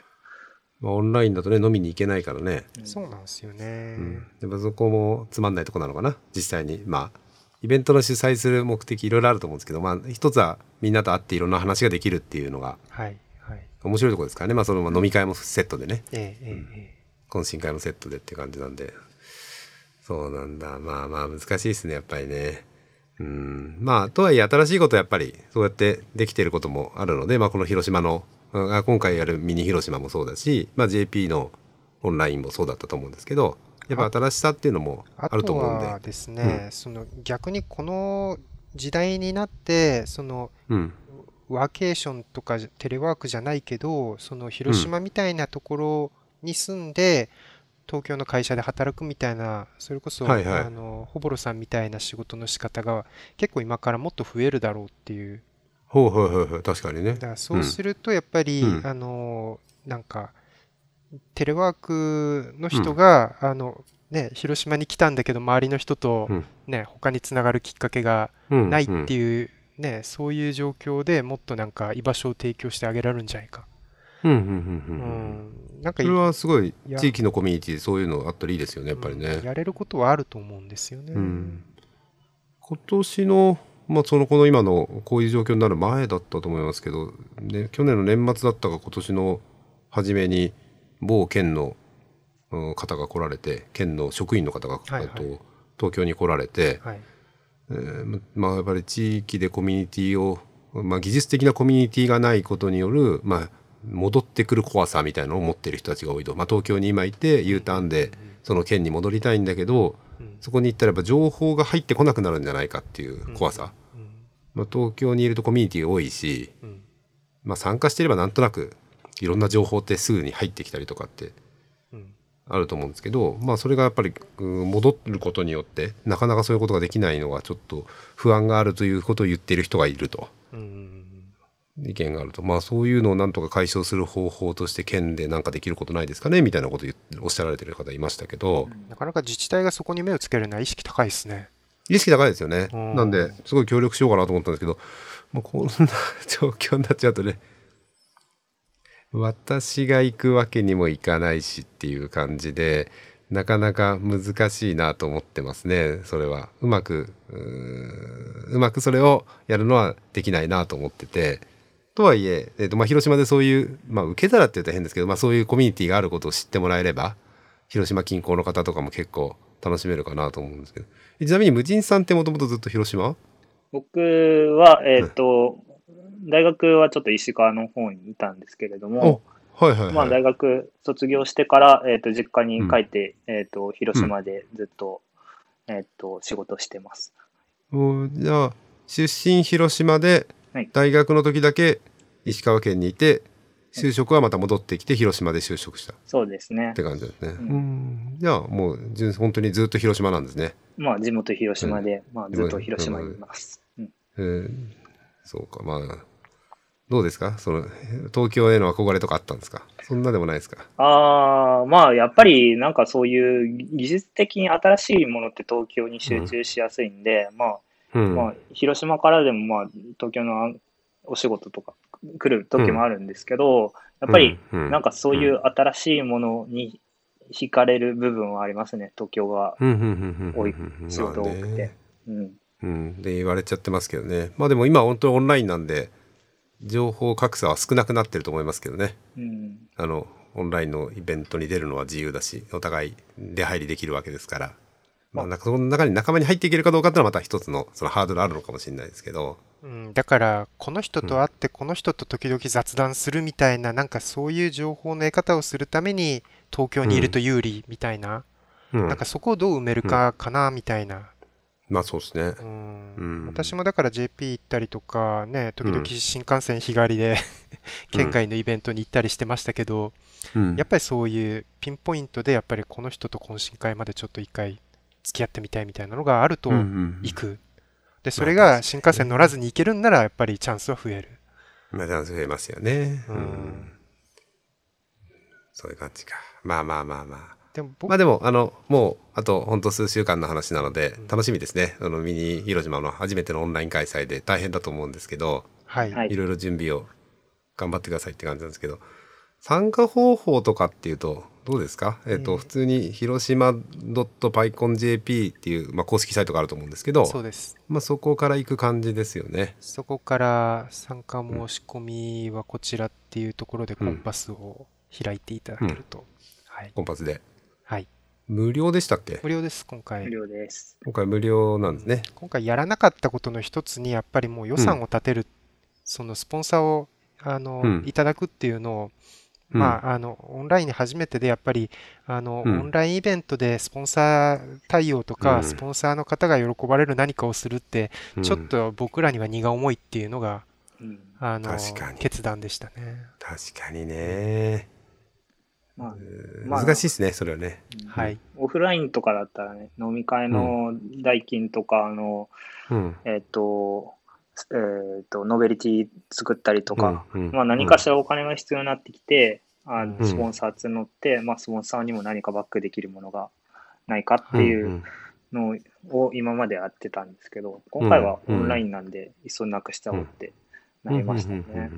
まあ、オンラインだとね飲みに行けないからね、そうなんですよね。うん、やっぱそこもつまんないとこなのかな実際に。まあイベントの主催する目的いろいろあると思うんですけどまあ一つはみんなと会っていろんな話ができるっていうのがはい、はい。面白いところですからね。まあそのまあ飲み会もセットでね。ええ、ええ、え懇親会もセットでっていう感じなんで。そうなんだ。まあまあ難しいですねやっぱりね。うん。まあとはいえ新しいことはやっぱりそうやってできてることもあるので、まあ、この広島のうんあ今回やるミニ広島もそうだし、まあ、JP のオンラインもそうだったと思うんですけどやっぱ新しさっていうのもああるとと思うんで。はですね、その逆にこの時代になって、そのうんワーケーションとかテレワークじゃないけど、その広島みたいなところに住んで、東京の会社で働くみたいな、それこそ、はいはい。あの、ほぼろさんみたいな仕事の仕方が結構今からもっと増えるだろうっていう。ほうほうほうほう確かにね。だからそうすると、やっぱり、うん。あの、なんか、テレワークの人が、あの、ね、広島に来たんだけど、周りの人とうん。ね、他につながるきっかけがうん。ないってういう、ね、そういう状況でもっとなんか居場所を提供してあげられるんじゃないか。んうんうんううんうんん、なんかそれはすごい地域のコミュニティでそういうのあったらいいですよねやっぱりうんね。やれることはあると思うんですよね。うん今年のまあそのこの今のこういう状況になる前だったと思いますけど、ね、去年の年末だったか今年の初めに某県のうん方が来られて県の職員の方が、はいはいえっと東京に来られて、はい。えーままあやっぱり地域でコミュニティをまあ技術的なコミュニティがないことによるまあ戻ってくる怖さみたいなのを持っている人たちが多いと、まあ、東京に今いて U ターンでその県に戻りたいんだけどうん。そこに行ったらやっぱ情報が入ってこなくなるんじゃないかっていう怖さ、うん。まあ、東京にいるとコミュニティ多いし、うん。まあ、参加していればなんとなくいろんな情報ってすぐに入ってきたりとかってうんあると思うんですけど、まあ、それがやっぱりうん戻ることによってなかなかそういうことができないのがちょっと不安があるということを言っている人がいると。うん意見があると。まあそういうのをなんとか解消する方法として県で何かできることないですかねみたいなことをおっしゃられてる方いましたけど。なかなか自治体がそこに目をつけるのは意識高いですね。意識高いですよね。うん。なんですごい協力しようかなと思ったんですけど、まあ、こんな 状況になっちゃうとね私が行くわけにもいかないしっていう感じでなかなか難しいなと思ってますねそれは。うまくうーうまくそれをやるのはできないなと思ってて。とはいええーとまあ、広島でそういう、まあ、受け皿って言うと変ですけど、まあ、そういうコミュニティがあることを知ってもらえれば広島近郊の方とかも結構楽しめるかなと思うんですけど。えちなみに無人さんってもともとずっと広島僕は、えっ、と、大学はちょっと石川の方にいたんですけれども、はいはいはい、まあ大学卒業してから、えっ、と、実家に帰って、えっ、と、広島でずっと、えっ、と、仕事してます。うんじゃあ出身広島ではい。大学の時だけ石川県にいて就職はまた戻ってきて広島で就職した。っそうですね。て。感じですね。ん。うん。じゃあもう純本当にずっと広島なんですね。まあ地元広島で、まあずっと広島にいます。うん。えーそうか、まあ、どうですか？その、東京への憧れとかあったんですか？そんなでもないですか？ああ、まあ、やっぱりなんかそういう技術的に新しいものって東京に集中しやすいんで、まあ、うん。まあ、広島からでもまあ、東京のお仕事とか来る時もあるんですけど、やっぱりうん、なんかそういう新しいものに惹かれる部分はありますね、東京が。うん、うん、うん、うん。多い仕事多くてうん。うん。で、言われちゃってますけどね。まあでも今、本当にオンラインなんで、情報格差は少なくなってると思いますけどね。うん。あの、オンラインのイベントに出るのは自由だし、お互い出入りできるわけですから。まあ、その中に仲間に入っていけるかどうかってのはまた一つのそのハードルあるのかもしれないですけど。うん、だからこの人と会ってこの人と時々雑談するみたいななんかそういう情報の得方をするために東京にいると有利みたいな、うんなんかそこをどう埋めるかかなみたいな、まあそうですね。うんうん私もだから JP 行ったりとかね時々うん新幹線日帰りで県外のイベントに行ったりしてましたけど、うんやっぱりそういうピンポイントでやっぱりこの人と懇親会までちょっと一回付き合ってみたいみたいなのがあると行く。で、それが新幹線乗らずに行けるんならやっぱりチャンスは増える。まあチャンス増えますよね。ううんん。そういう感じか。まあまあまあまあ。でも僕まあでも、あの、もう、あと、ほんと数週間の話なので、楽しみですね。あの、ミニ広島の初めてのオンライン開催で大変だと思うんですけど、はい。はいいろいろ準備を頑張ってくださいって感じなんですけど、参加方法とかっていうと、どうですか？えっ、と、えー普通に広島 .pyconjp っていう、まあ、公式サイトがあると思うんですけど、そうです。まあ、そこから行く感じですよね。そこから参加申し込みはこちらっていうところでコンパスを開いていただけると。はい。コンパスで。はい。無料でしたっけ？無料です、今無回。料です。今回無料なんですね。今回やらなかったことの一つに、やっぱりもう予算を立てる、そのスポンサーを、あの、うんいただくっていうのを、うんまあ、あの、オンラインに初めてで、やっぱり、あの、うんオンラインイベントでスポンサー対応とか、うんスポンサーの方が喜ばれる何かをするって、うんちょっと僕らには荷が重いっていうのが、うん。あの決断でしたね。確かにね。まあ、難しいですね、それはね。はい。オフラインとかだったらね、飲み会の代金とか、あの、うん。えっ、と、えっ、と、ノベリティ作ったりとか、うんうん。まあ何かしらお金が必要になってきて、あうん。のスポンサー募って、まあスポンサーにも何かバックできるものがないかっていうのを今までやってたんですけど、今回はオンラインなんで、いっそなくしちゃおうってなりましたね。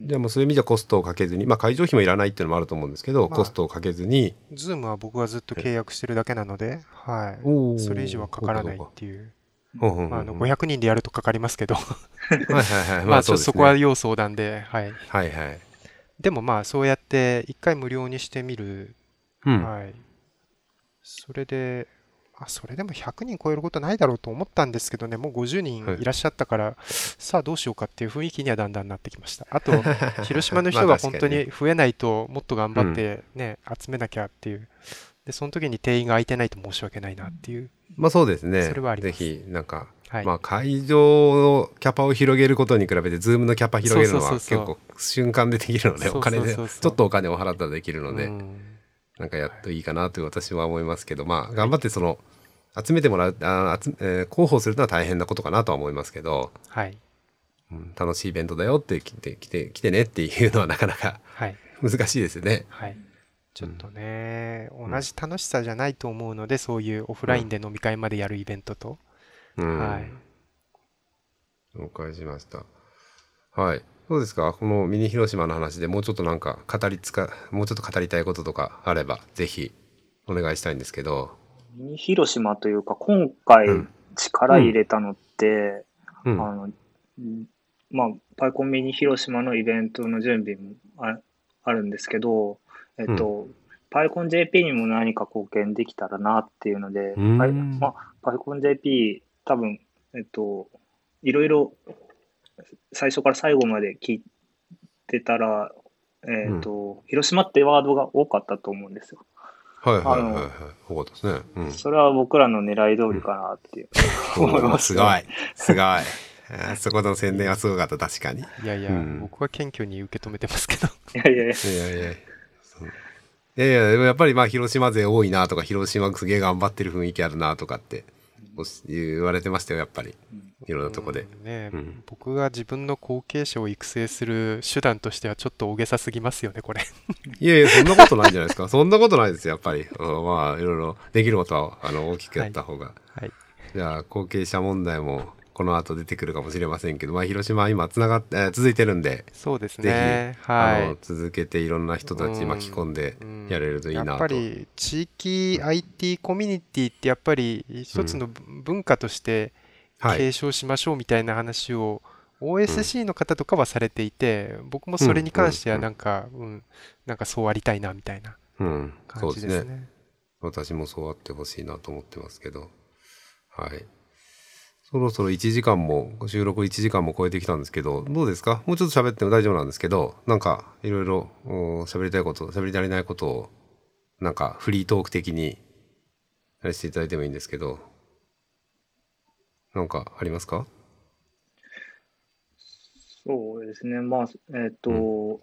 うんうんうんうんじゃあもうそういう意味じゃコストをかけずに、まあ会場費もいらないっていうのもあると思うんですけど、まあコストをかけずに、ズームは僕はずっと契約してるだけなので、はい。それ以上はかからないっていう。ほうほうほうまあ、あの500人でやるとかかりますけど、はいはいはい。まあ、ちょっとそこはね要相談で、はい。はいはい。でもまあ、そうやって一回無料にしてみる。うん。はい。それで、あ、それでも100人超えることないだろうと思ったんですけどね、もう50人いらっしゃったから、さあどうしようかっていう雰囲気にはだんだんなってきました。あと、広島の人が本当に増えないと、もっと頑張ってね、集めなきゃっていう。で、その時に定員が空いてないと申し訳ないなっていう。まあそうですね。それはありますぜひ、なんか、はい。まあ会場のキャパを広げることに比べて、ズームのキャパ広げるのは結構瞬間でできるので、お金で、ちょっとお金を払ったらできるので、うんなんかやっといいかなという私は思いますけど、まあ頑張ってその、集めてもらう、あ集えー広報するのは大変なことかなとは思いますけど、はい。うん楽しいイベントだよって来て、来て、来てねっていうのはなかなかはい。難しいですよね。はい。ちょっとね、同じ楽しさじゃないと思うので、そういうオフラインで飲み会までやるイベントと。うん。はい。了解しました。はい。どうですか？このミニ広島の話でもうちょっとなんか語りつか、もうちょっと語りたいこととかあれば、ぜひお願いしたいんですけど。ミニ広島というか、今回うん。力入れたのって、うん。あの、んまあ、パイコンミニ広島のイベントの準備もああるんですけど、えっと、パイコン JP にも何か貢献できたらなっていうので、うん。パイまあ、パイコン JP 多分、えっと、いろいろ最初から最後まで聞いてたら、えっと、広島ってワードが多かったと思うんですよ。はいはいはいはい。そういうことですね。うん。それは僕らの狙い通りかなっていう、思いますすごい。すごい。あーそこの宣伝はすごかった、確かに。いいやいや、うん僕は謙虚に受け止めてますけど。いやいやいや、やいやいや。そういやいや、でもやっぱりまあ広島勢多いなとか、広島すげえ頑張ってる雰囲気あるなとかって言われてましたよやっぱりいろんなとこで。うんねうん僕が自分の後継者を育成する手段としてはちょっと大げさすぎますよね、これ。いやいやそんなことないんじゃないですか そんなことないですよやっぱり、うんまあいろいろできることはあの大きくやった方が、はい。じゃあ後継者問題もこの後出てくるかもしれませんけど、まあ、広島は今つながっ、えー続いてるんでそうですぜね。ひ、あのはい。続けていろんな人たち巻き込んでうんやれるといいなと。やっぱり地域 IT コミュニティってやっぱり一つの文化としてはい継承しましょうみたいな話を OSC の方とかはされていて、僕もそれに関してはなんか、うん、なんかそうありたいなみたいなうん、そ感うですね。じですね。私もそうあってほしいなと思ってますけど。はい。そろそろ1時間も、収録1時間も超えてきたんですけど、どうですか？もうちょっと喋っても大丈夫なんですけど、なんか、いろいろお喋りたいこと、喋り足りないことを、なんか、フリートーク的に、やらせていただいてもいいんですけど、なんか、ありますか？そうですね。まあ、えっ、と、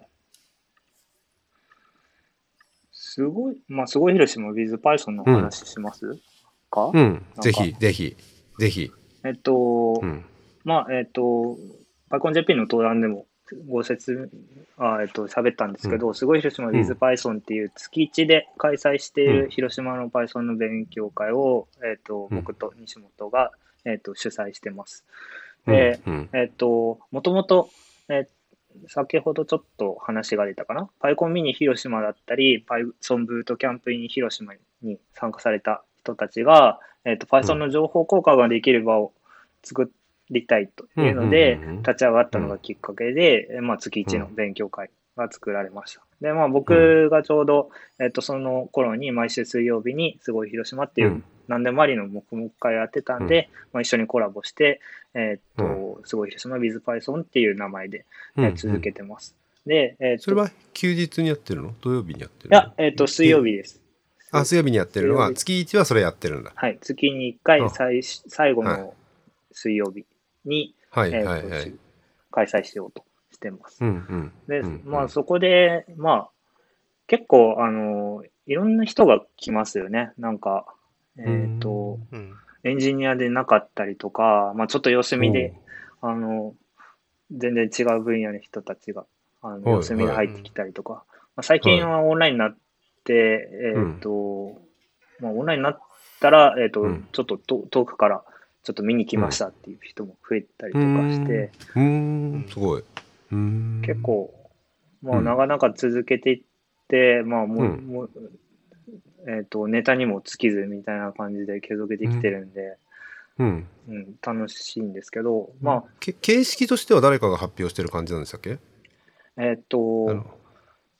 すごい、まあ、すごい広島 WithPython の話しますか、うん、か。ぜひ、ぜひ、ぜひ。えっと、うん。まあ、えっ、と、PyConJP の登壇でもご説明、あえっ、と、喋ったんですけど、すごい広島うん。WithPython っていう月1で開催していうん。る広島の Python の勉強会を、えっ、と、うん。僕と西本が、えっ、と、主催してます。で、うん、えっ、と、もともと、えー先ほどちょっと話が出たかな？PyCon ミニ広島だったり、Python ブートキャンプイン広島に参加された人たちが、えっ、と、Python の情報交換ができる場を作りたいというのでうんうんうんうん、立ち上がったのがきっかけで、えーまあ、月1の勉強会が作られました。で、まあ、僕がちょうど、えっ、と、その頃に毎週水曜日にすごい広島っていう、うん何でもありの黙々会やってたんで、まあ、一緒にコラボして、えーっと、すごい広島 WithPython っていう名前で、え続けてます。で、えーっと、それは休日にやってるの？土曜日にやってるの？いや、えーっと、水曜日です。あ、水曜日にやってるの？は、月1はそれやってるんだ。はい、月に1回あ最し、最後はいの水曜日に、はいえはいはい。開催しようとしてます。うんうん。で、うんまあ、そこで、まあ、結構、あの、いろんな人が来ますよね。なんか、えーっと、うん。エンジニアでなかったりとか、まあ、ちょっと様子見で、あの、全然違う分野の人たちが、あの、はい様子見で入ってきたりとか、まあ、最近はオンラインになって、えっ、と、まあ、オンラインになったら、えっ、と、うん。ちょっとと遠くから、ちょっと見に来ましたっていう人も増えたりとかして、うーん、すごい。うーん。結、構、まあ、うん。なかなか続けていって、まあ、もう、うん。もうえっ、と、ネタにも尽きずみたいな感じで継続できてるんで、うん。うん、楽しいんですけど、まあ、け形式としては誰かが発表してる感じなんでしたっけ？えっ、と、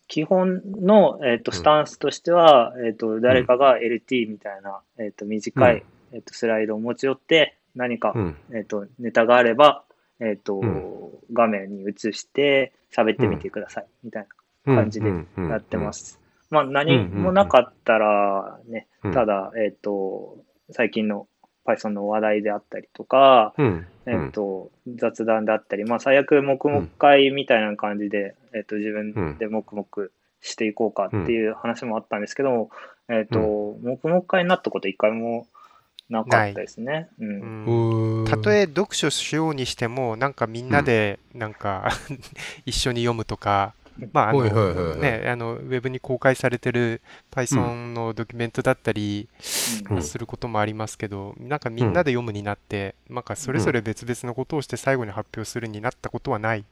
基本の、えっとうん。スタンスとしては、えっと誰かが LT みたいな、えっと短い、えっとスライドを持ち寄って、何か、うん。えっとネタがあれば、えっとうん。画面に映して喋ってみてください、みたいな感じでやってま。す。まあ、何もなかったらね、うん。ただ、えっと最近の Python の話題であったりとか、うん。えっと雑談であったり、まあ、最悪黙々会みたいな感じで、えっと自分で黙々していこうかっていう話もあったんですけど、えっと黙々会になったこと一回もなかったですね。ううん。うんん。たとえ読書しようにしても、なんかみんなで、なんか 一緒に読むとか、まあ、あの、はいはいはいはい。ね、あの、ウェブに公開されてる Python のドキュメントだったりうん。することもありますけど、なんかみんなで読むになって、なんかそれぞれ別々のことをして最後に発表するになったことはない。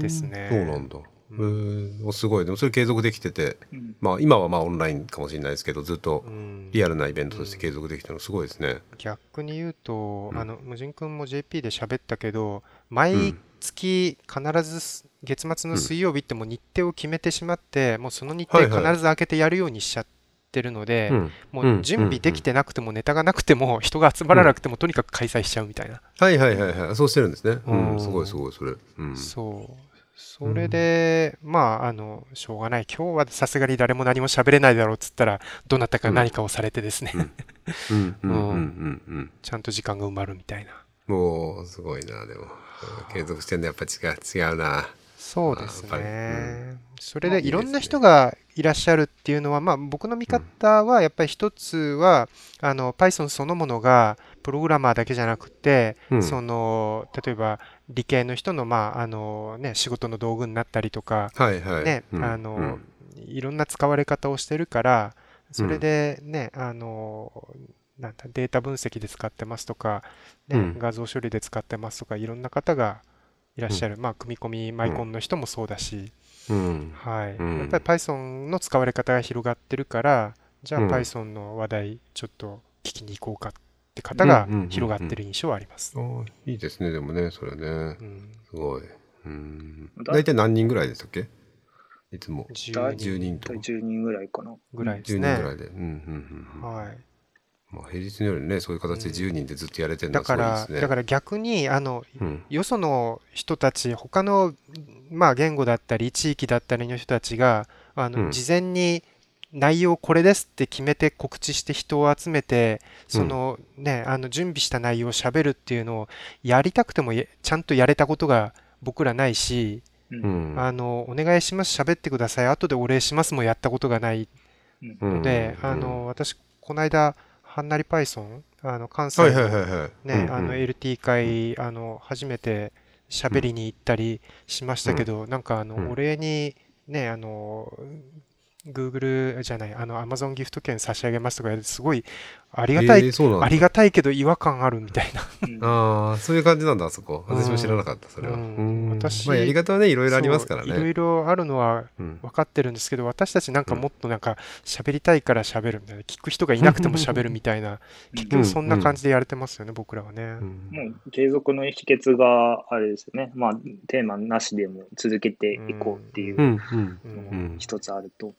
ですね。そうなんだ。うへー。おすごい。でもそれ継続できてて、うん。まあ今はまあオンラインかもしれないですけど、ずっとうん。リアルなイベントとして継続できてるのすごいですね。逆に言うと、うん。あの無人君も JP で喋ったけど毎月必ずす月末の水曜日ってもう日程を決めてしまって、もうその日程はいはい。必ず開けてやるようにしちゃってるので、うん。もう準備できてなくてもネタがなくても人が集まらなくてもとにかく開催しちゃうみたいな、はいはいはいはい。そうしてるんですね。ううん。ん。すごいすごい、それ。うん。そう。それで、まああのしょうがない。今日はさすがに誰も何も喋れないだろうっつったらどなたか何かをされてですね、うん。うん。うん。うん。うん。ちゃんと時間が埋まるみたいな。もう、すごいな、でも。継続してんのやっぱ違う、違うな。そうですね。うそれでいろんな人がいらっしゃるっていうのは、まあ、僕の見方はやっぱり一つはあの Python そのものがプログラマーだけじゃなくて、うん。その例えば理系の人の,、まああのね、仕事の道具になったりとか、はいはい。ねうん。あのうん。いろんな使われ方をしてるからそれでね、あのなんだデータ分析で使ってますとか、ねうん。画像処理で使ってますとかいろんな方がいらっしゃる、まあ、組み込みマイコンの人もそうだし、うん。はいうんやっぱり Python の使われ方が広がってるからじゃあうん Python の話題ちょっと聞きに行こうかって方が広がってる印象はあります。いいですね、でもね、それねう。んすごい。うん。だ大体何人ぐらいでしたっけ？いつも。10 10人と大体10人ぐらいかな。10ぐらいですね人ぐ。らいで。うんうんうんうん。はいまあ、平日の夜にね、そういう形で10人でずっとやれてるのだはすから、ごいですね。だから逆にあのうん。よその人たち、他の、まあ、言語だったり、地域だったりの人たちが、あの、うん。事前に内容これですって決めて告知して人を集めて、そのね、あの準備した内容を喋るっていうのをやりたくてもやちゃんとやれたことが僕らないし、うん。うん。あの、お願いします、喋ってください、後でお礼しますもやったことがないうんので、うん。あの、私、この間、はんなり Python、あの、関西はいはいのはい。あの LT 会、あの初めて喋りに行ったりしましたけど、なんかあの、うん。お礼にね、あの Google じゃない、あの Amazon ギフト券差し上げますとか、すごいありがたい、えーありがたいけど違和感あるみたいな。うん。ああ、そういう感じなんだ、あそこ。私も知らなかった、それは。うん。うん。私まあ、やり方はね、いろいろありますからそういろね。いろあるのはうん。分かってるんですけど、私たちなんかもっとなんか喋りたいから喋るみたいな、聞く人がいなくても喋るみたいな、結局そんな感じでやれてますよね、僕らはね。うん。もう継続の秘訣があれですよね。まあ、テーマなしでも続けていこうっていううん。うん。うん。のが一つあると。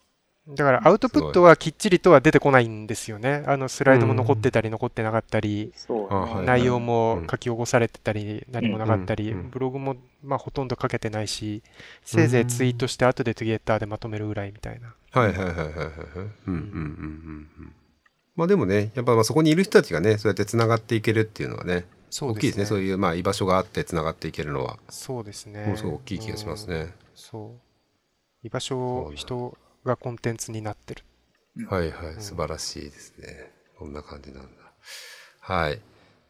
だからアウトプットはきっちりとは出てこないんですよね。あのスライドも残ってたり残ってなかったり、そうあはい内容もうん書き起こされてたり何もなかったり、ブログもまあほとんど書けてないし、せいぜいツイートして後でトゥゲーターでまとめるぐらいみたいな。はいはいはいはいはいはい。うんうんうんうんうん。まあでもね、やっぱまあそこにいる人たちがね、そうやってつながっていけるっていうのはね、そう大きいですね。そういう。まあ居場所があってつながっていけるのは、そうですね。ものすごく大きい気がしますうん。ね。そう。居場所、人がコンテンツになってる。はいはい、素晴らしいですね。こんな感じなんだ。はい。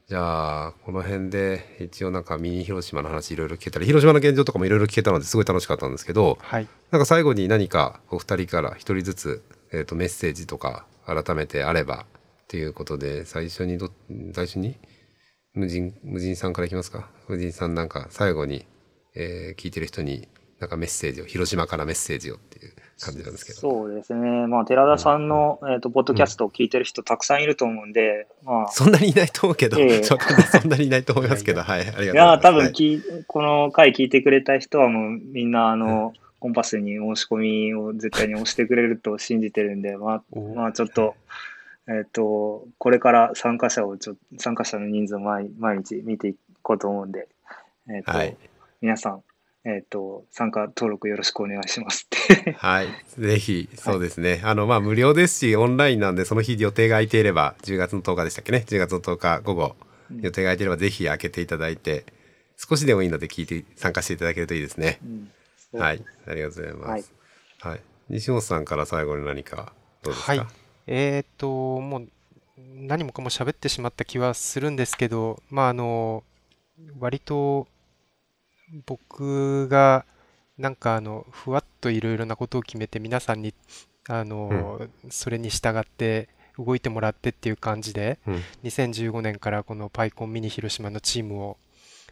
じゃあ、この辺で一応なんかミニ広島の話いろいろ聞けたり、広島の現状とかもいろいろ聞けたのですごい楽しかったんですけど、はい。なんか最後に何かお二人から一人ずつ、えー、とメッセージとか改めてあればっていうことで、最初にど、最初に？無人、無人さんからいきますか？無人さんなんか最後に、えー聞いてる人になんかメッセージを、広島からメッセージをっていう感じなんですけど。そうですね。まあ、寺田さんの、えっと、ポッドキャストを聞いてる人たくさんいると思うんで、まあ、そんなにいないと思うけど、ええちょっとねそんなにいないと思いますけど、はい、ありがとうございいや、ます。多分はいき、この回聞いてくれた人はもうみんな、あの、コンパスに申し込みを絶対に押してくれると信じてるんで、まあ、おまあ、ちょっと、えっ、と、これから参加者をちょ、参加者の人数を毎毎日見ていこうと思うんで、えっ、と、はい皆さん、えっ、と、参加登録よろしくお願いしますって。はい。ぜひ、そうですね。あの、まあ、無料ですし、オンラインなんで、その日予定が空いていれば、10月の10日でしたっけね。10月の10日午後、うん予定が空いていれば、ぜひ開けていただいて、少しでもいいので聞いて、参加していただけるといいですね。うんはい。ありがとうございます。はい。西本さんから最後に何か、どうですか、はい。えーっと、もう何もかも喋ってしまった気はするんですけど、まあ、あの、割と僕がなんかあの、ふわっといろいろなことを決めて皆さんに、あの、それに従って動いてもらってっていう感じで、うん。2015年からこのパイコンミニ広島のチームを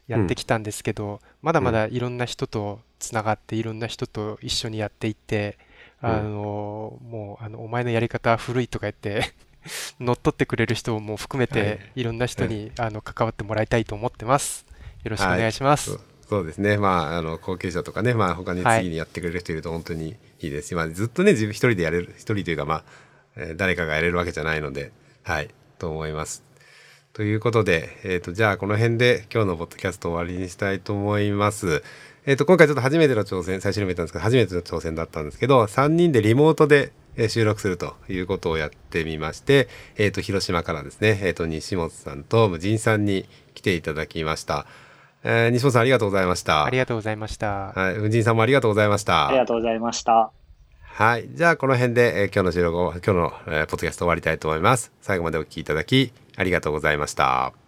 やってきたんですけど、まだまだいろんな人とつながっていろんな人と一緒にやっていって、うんあのもうあのお前のやり方は古いとか言って 乗っ取ってくれる人も含めはいていろんな人にあの関わってもらいたいと思ってます。よろしくお願いします。そうそうですね。まあ、あの、後継者とかね、まあ、他にはい次にやってくれる人いると本当にいいですし、まあ、ずっとね、自分一人でやれる、一人というか、まあ、えー誰かがやれるわけじゃないので、はい、と思います。ということで、えっ、と、じゃあ、この辺で今日のポッドキャストを終わりにしたいと思います。えっ、と、今回ちょっと初めての挑戦、最初にも言ったんですけど、初めての挑戦だったんですけど、3人でリモートでえー収録するということをやってみまして、えっ、と、広島からですね、えっ、と、西本さんと無人さんに来ていただきました。えー西本さんありがとうございました。ありがとうございました。はい、無人さんもありがとうございました。ありがとうございました。はい。じゃあ、この辺で、えー今日の収録を、今日の、えーポッドキャスト終わりたいと思います。最後までお聞きいただき、ありがとうございました。